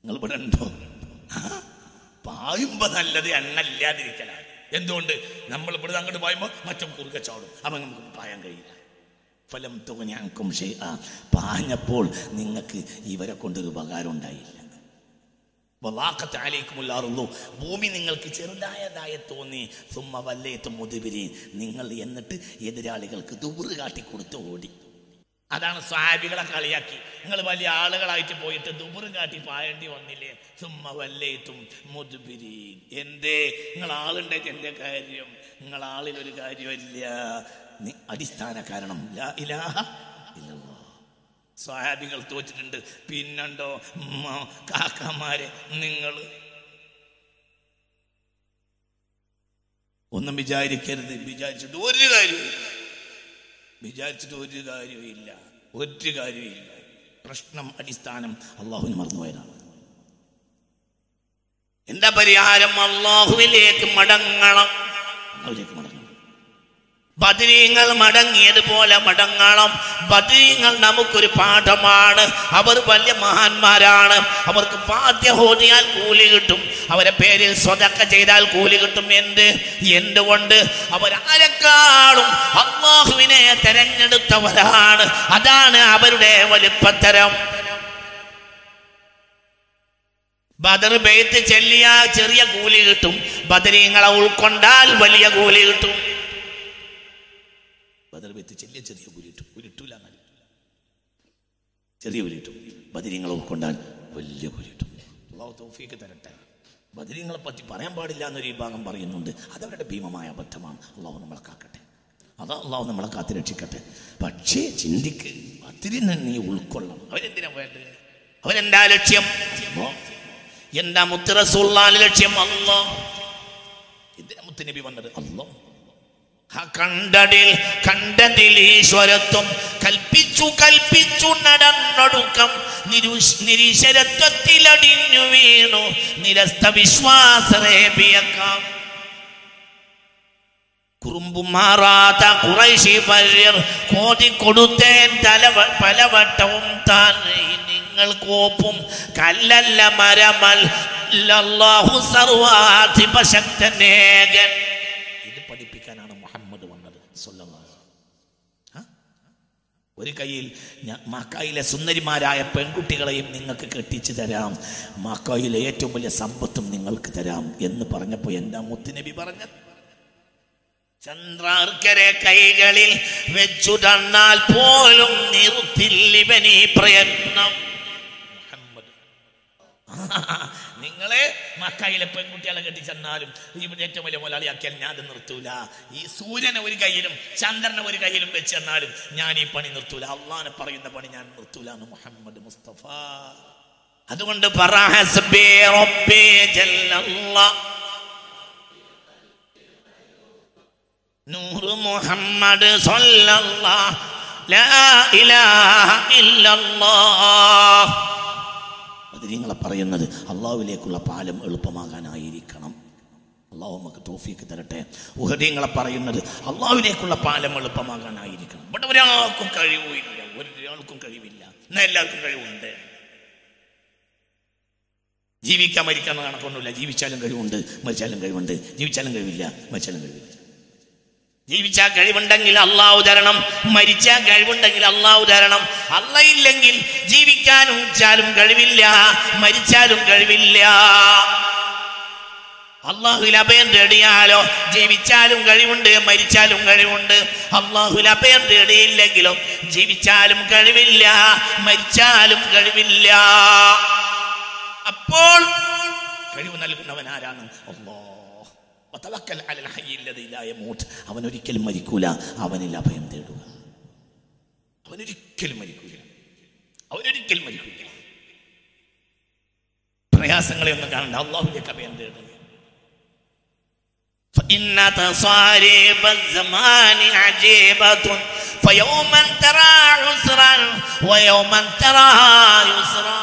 നിങ്ങൾ ഇവിടെ ഉണ്ടോ? പായുമ്പോൾ പായുമ്പോ നല്ലത് എണ്ണ ഇല്ലാതിരിക്കലാണ് എന്തുകൊണ്ട്? നമ്മൾ ഇവിടെ അങ്ങോട്ട് പായുമ്പോൾ മറ്റും കുറുകെ ചാടും. അപ്പൊ നമുക്ക് പായാൻ കഴിയില്ല. ഫലം തോന്നിയാക്കും പാഞ്ഞപ്പോൾ നിങ്ങൾക്ക് ഇവരെ കൊണ്ടൊരു ഉപകാരം ഉണ്ടായില്ല. വലാഖത്ത് അലൈക്കുമുല്ലാറുള്ളൂ ഭൂമി നിങ്ങൾക്ക് ചെറുതായതായ തോന്നി. സുമ്മ വല്ലേത്തും മുതുപിരി നിങ്ങൾ എന്നിട്ട് എതിരാളികൾക്ക് ദൂറ് കാട്ടി കൊടുത്ത് ഓടി. അതാണ് സ്വാബികളെ കളിയാക്കി. നിങ്ങൾ വലിയ ആളുകളായിട്ട് പോയിട്ട് ദുബുറ് കാട്ടി പായേണ്ടി വന്നില്ലേ? സുമ്മ വല്ലേത്തും മുതുപിരി എന്തേ? നിങ്ങൾ ആളുണ്ടായിട്ട് എന്റെ കാര്യം? നിങ്ങൾ ആളിൽ ഒരു കാര്യമില്ല അടിസ്ഥാന കാരണം. ഇലാഹ സ്വാഹാബികൾ തോറ്റിട്ടുണ്ട്. പിന്നണ്ടോ? കാക്കമാരെ നിങ്ങൾ ഒന്നും വിചാരിക്കരുത്. വിചാരിച്ചിട്ട് ഒരു കാര്യവും വിചാരിച്ചിട്ട് ഒരു കാര്യവും ഇല്ല ഒരു കാര്യവും ഇല്ല പ്രശ്നം അടിസ്ഥാനം അള്ളാഹുവിന് മറന്നുപോയതാണ്. എന്താ പരിഹാരം? അള്ളാഹുവിലേക്ക് മടങ്ങണം. അള്ളാഹുലേക്ക് മടങ്ങണം. ബദരീങ്ങൾ മടങ്ങിയതുപോലെ മടങ്ങണം. ബദരീങ്ങൾ നമുക്കൊരു പാഠമാണ്. അവർ വലിയ മഹാന്മാരാണ്. അവർക്ക് പാദ്യ ഹോദിയാൽ കൂലി കിട്ടും. അവരെ പേരിൽ സ്വതക്ക ചെയ്താൽ കൂലി കിട്ടും. എന്ത്? എന്തുകൊണ്ട്? അവരാരെക്കാളും അള്ളാഹുവിനെ തെരഞ്ഞെടുത്തവരാണ്. അതാണ് അവരുടെ വലിപ്പത്തരം. ബദർ ബെയ്ത്ത് ചെല്ലിയ ചെറിയ കൂലി കിട്ടും. ബദരീങ്ങളെ ഉൾക്കൊണ്ടാൽ വലിയ കൂലി കിട്ടും. ബദർ വെച്ച് ചെല്ലിയ ചെറിയ കൂലി കുരിട്ടൂല. ചെറിയ കൂലി കിട്ടും ബദരീങ്ങളെ ഉൾക്കൊണ്ടാൽ വലിയ കൂലി കിട്ടും അള്ളാഹു തൗഫീക്ക് തരട്ടെ. ബദരീങ്ങളെ പറ്റി പറയാൻ പാടില്ല എന്നൊരു വിഭാഗം പറയുന്നുണ്ട്. അതവരുടെ ഭീമമായ അബദ്ധമാണ്. അള്ളാഹു നമ്മളെ കാക്കട്ടെ. അതാ അള്ളാഹു നമ്മളെ കാത്തു രക്ഷിക്കട്ടെ. പക്ഷേ ചിന്തിക്ക് അതിരി നീ ഉൾക്കൊള്ളണം. അവരെന്തിനാ വേണ്ടത്? അവരെന്താ ലക്ഷ്യം. എന്താ മുത്തറസുള്ള ലക്ഷ്യം? അല്ലോ എന്തിനാ മുത്തനബി വന്നത്? അല്ലോ കണ്ടതിൽ കണ്ടതിൽ ഈശ്വരത്വം കൽപ്പിച്ചു കൽപ്പിച്ചു നടന്നൊടുക്കം. നിരുഷ് നിരീശ്വരത്വത്തിലടിഞ്ഞു വീണു. നിരസ്ത വിശ്വാസറേബിയക്കാം കുറുമ്പും മാറാത്ത കുറൈശി പര്യർ കോതി കൊടുത്തേൻ തല പലവട്ടവും താൻ നിങ്ങൾ കോപ്പും കല്ലല്ല മരമൽ സർവാധിപശക്തനേകൻ. ഒരു കയ്യിൽ മക്കായിലെ സുന്ദരിമാരായ പെൺകുട്ടികളെയും നിങ്ങൾക്ക് കെട്ടിച്ചു തരാം. മക്കായിലെ ഏറ്റവും വലിയ സമ്പത്തും നിങ്ങൾക്ക് തരാം എന്ന് പറഞ്ഞപ്പോൾ എന്താ മുത്തുനബി പറഞ്ഞു ചന്ദ്രാർക്കരെ കൈകളിൽ വെച്ചു തന്നാൽ പോലും നിർത്തില്ലിവനീ പ്രയത്നം. മുഹമ്മദ്. നിങ്ങളെ മക്കയിലെ പെൺകുട്ടികളെ കെട്ടിച്ചെന്നാലും ഇവിടെ ഏറ്റവും വലിയ മുതലാളിയാക്കിയാൽ ഞാൻ അത് നിർത്തൂല. ഈ സൂര്യനെ ഒരു കയ്യിലും ചന്ദ്രനെ ഒരു കയ്യിലും വെച്ച് തന്നാലും ഞാൻ ഈ പണി നിർത്തൂല. അള്ളാനെ പറയുന്ന പണി ഞാൻ നിർത്തൂല എന്ന് മുഹമ്മദ് മുസ്തഫ. അതുകൊണ്ട് നൂറ് മുഹമ്മദ് സല്ലല്ലാഹ് ലാ ഇലാഹ ഇല്ലല്ലാഹ് അത് നിങ്ങളെ പറയുന്നത് അള്ളാഹുവിലേക്കുള്ള പാലം എളുപ്പമാകാനായിരിക്കണം. അള്ളാഹു നമുക്ക് തോഫിക്ക് തരട്ടെ. ഉഹദീങ്ങളെ പറയുന്നത് അള്ളാഹുവിലേക്കുള്ള പാലം എളുപ്പമാകാനായിരിക്കണം. ഇവിടെ ഒരാൾക്കും കഴിവില്ല ഒരാൾക്കും കഴിവില്ല. എന്നാൽ എല്ലാവർക്കും കഴിവുണ്ട്? ജീവിക്കാൻ മരിക്കാൻ കണക്കൊന്നുമില്ല. ജീവിച്ചാലും കഴിവുണ്ട് മരിച്ചാലും കഴിവുണ്ട്. ജീവിച്ചാലും കഴിവില്ല മരിച്ചാലും കഴിവില്ല. ജീവിച്ചാൽ കഴിവുണ്ടെങ്കിൽ അള്ളാഹു തരണം മരിച്ചാൽ കഴിവുണ്ടെങ്കിൽ അള്ളാഹു തരണം. അള്ളയില്ലെങ്കിൽ ജീവിക്കാനും ചാലും കഴിവില്ല മരിച്ചാലും കഴിവില്ല. അള്ളാഹുൽ അഭയം തേടിയാലോ ജീവിച്ചാലും കഴിവുണ്ട് മരിച്ചാലും കഴിവുണ്ട്. അള്ളാഹുൽ അഭയം തേടിയില്ലെങ്കിലോ ജീവിച്ചാലും കഴിവില്ല മരിച്ചാലും കഴിവില്ല. അപ്പോൾ കഴിവ് നൽകുന്നവൻ ആരാണ്? അള്ളാഹ്. വതവക്കൽ അലൽ ഹയ്യിൽ ലദീ ലാ യമൂത്ത്. അവൻ ഒരിക്കലും മരിക്കൂല അവനിൽ അഭയം തേടുക അവനൊരിക്കലും മരിക്കൂല അവനൊരിക്കലും മരിക്കൂല പ്രയാസങ്ങളെ ഒന്നും കാണണ്ട അള്ളാഹുലേക്ക് അഭയം തേടുക فإن تصاريف الزمان عجيبة فيوما ترى عسرا ويوما ترى يسرا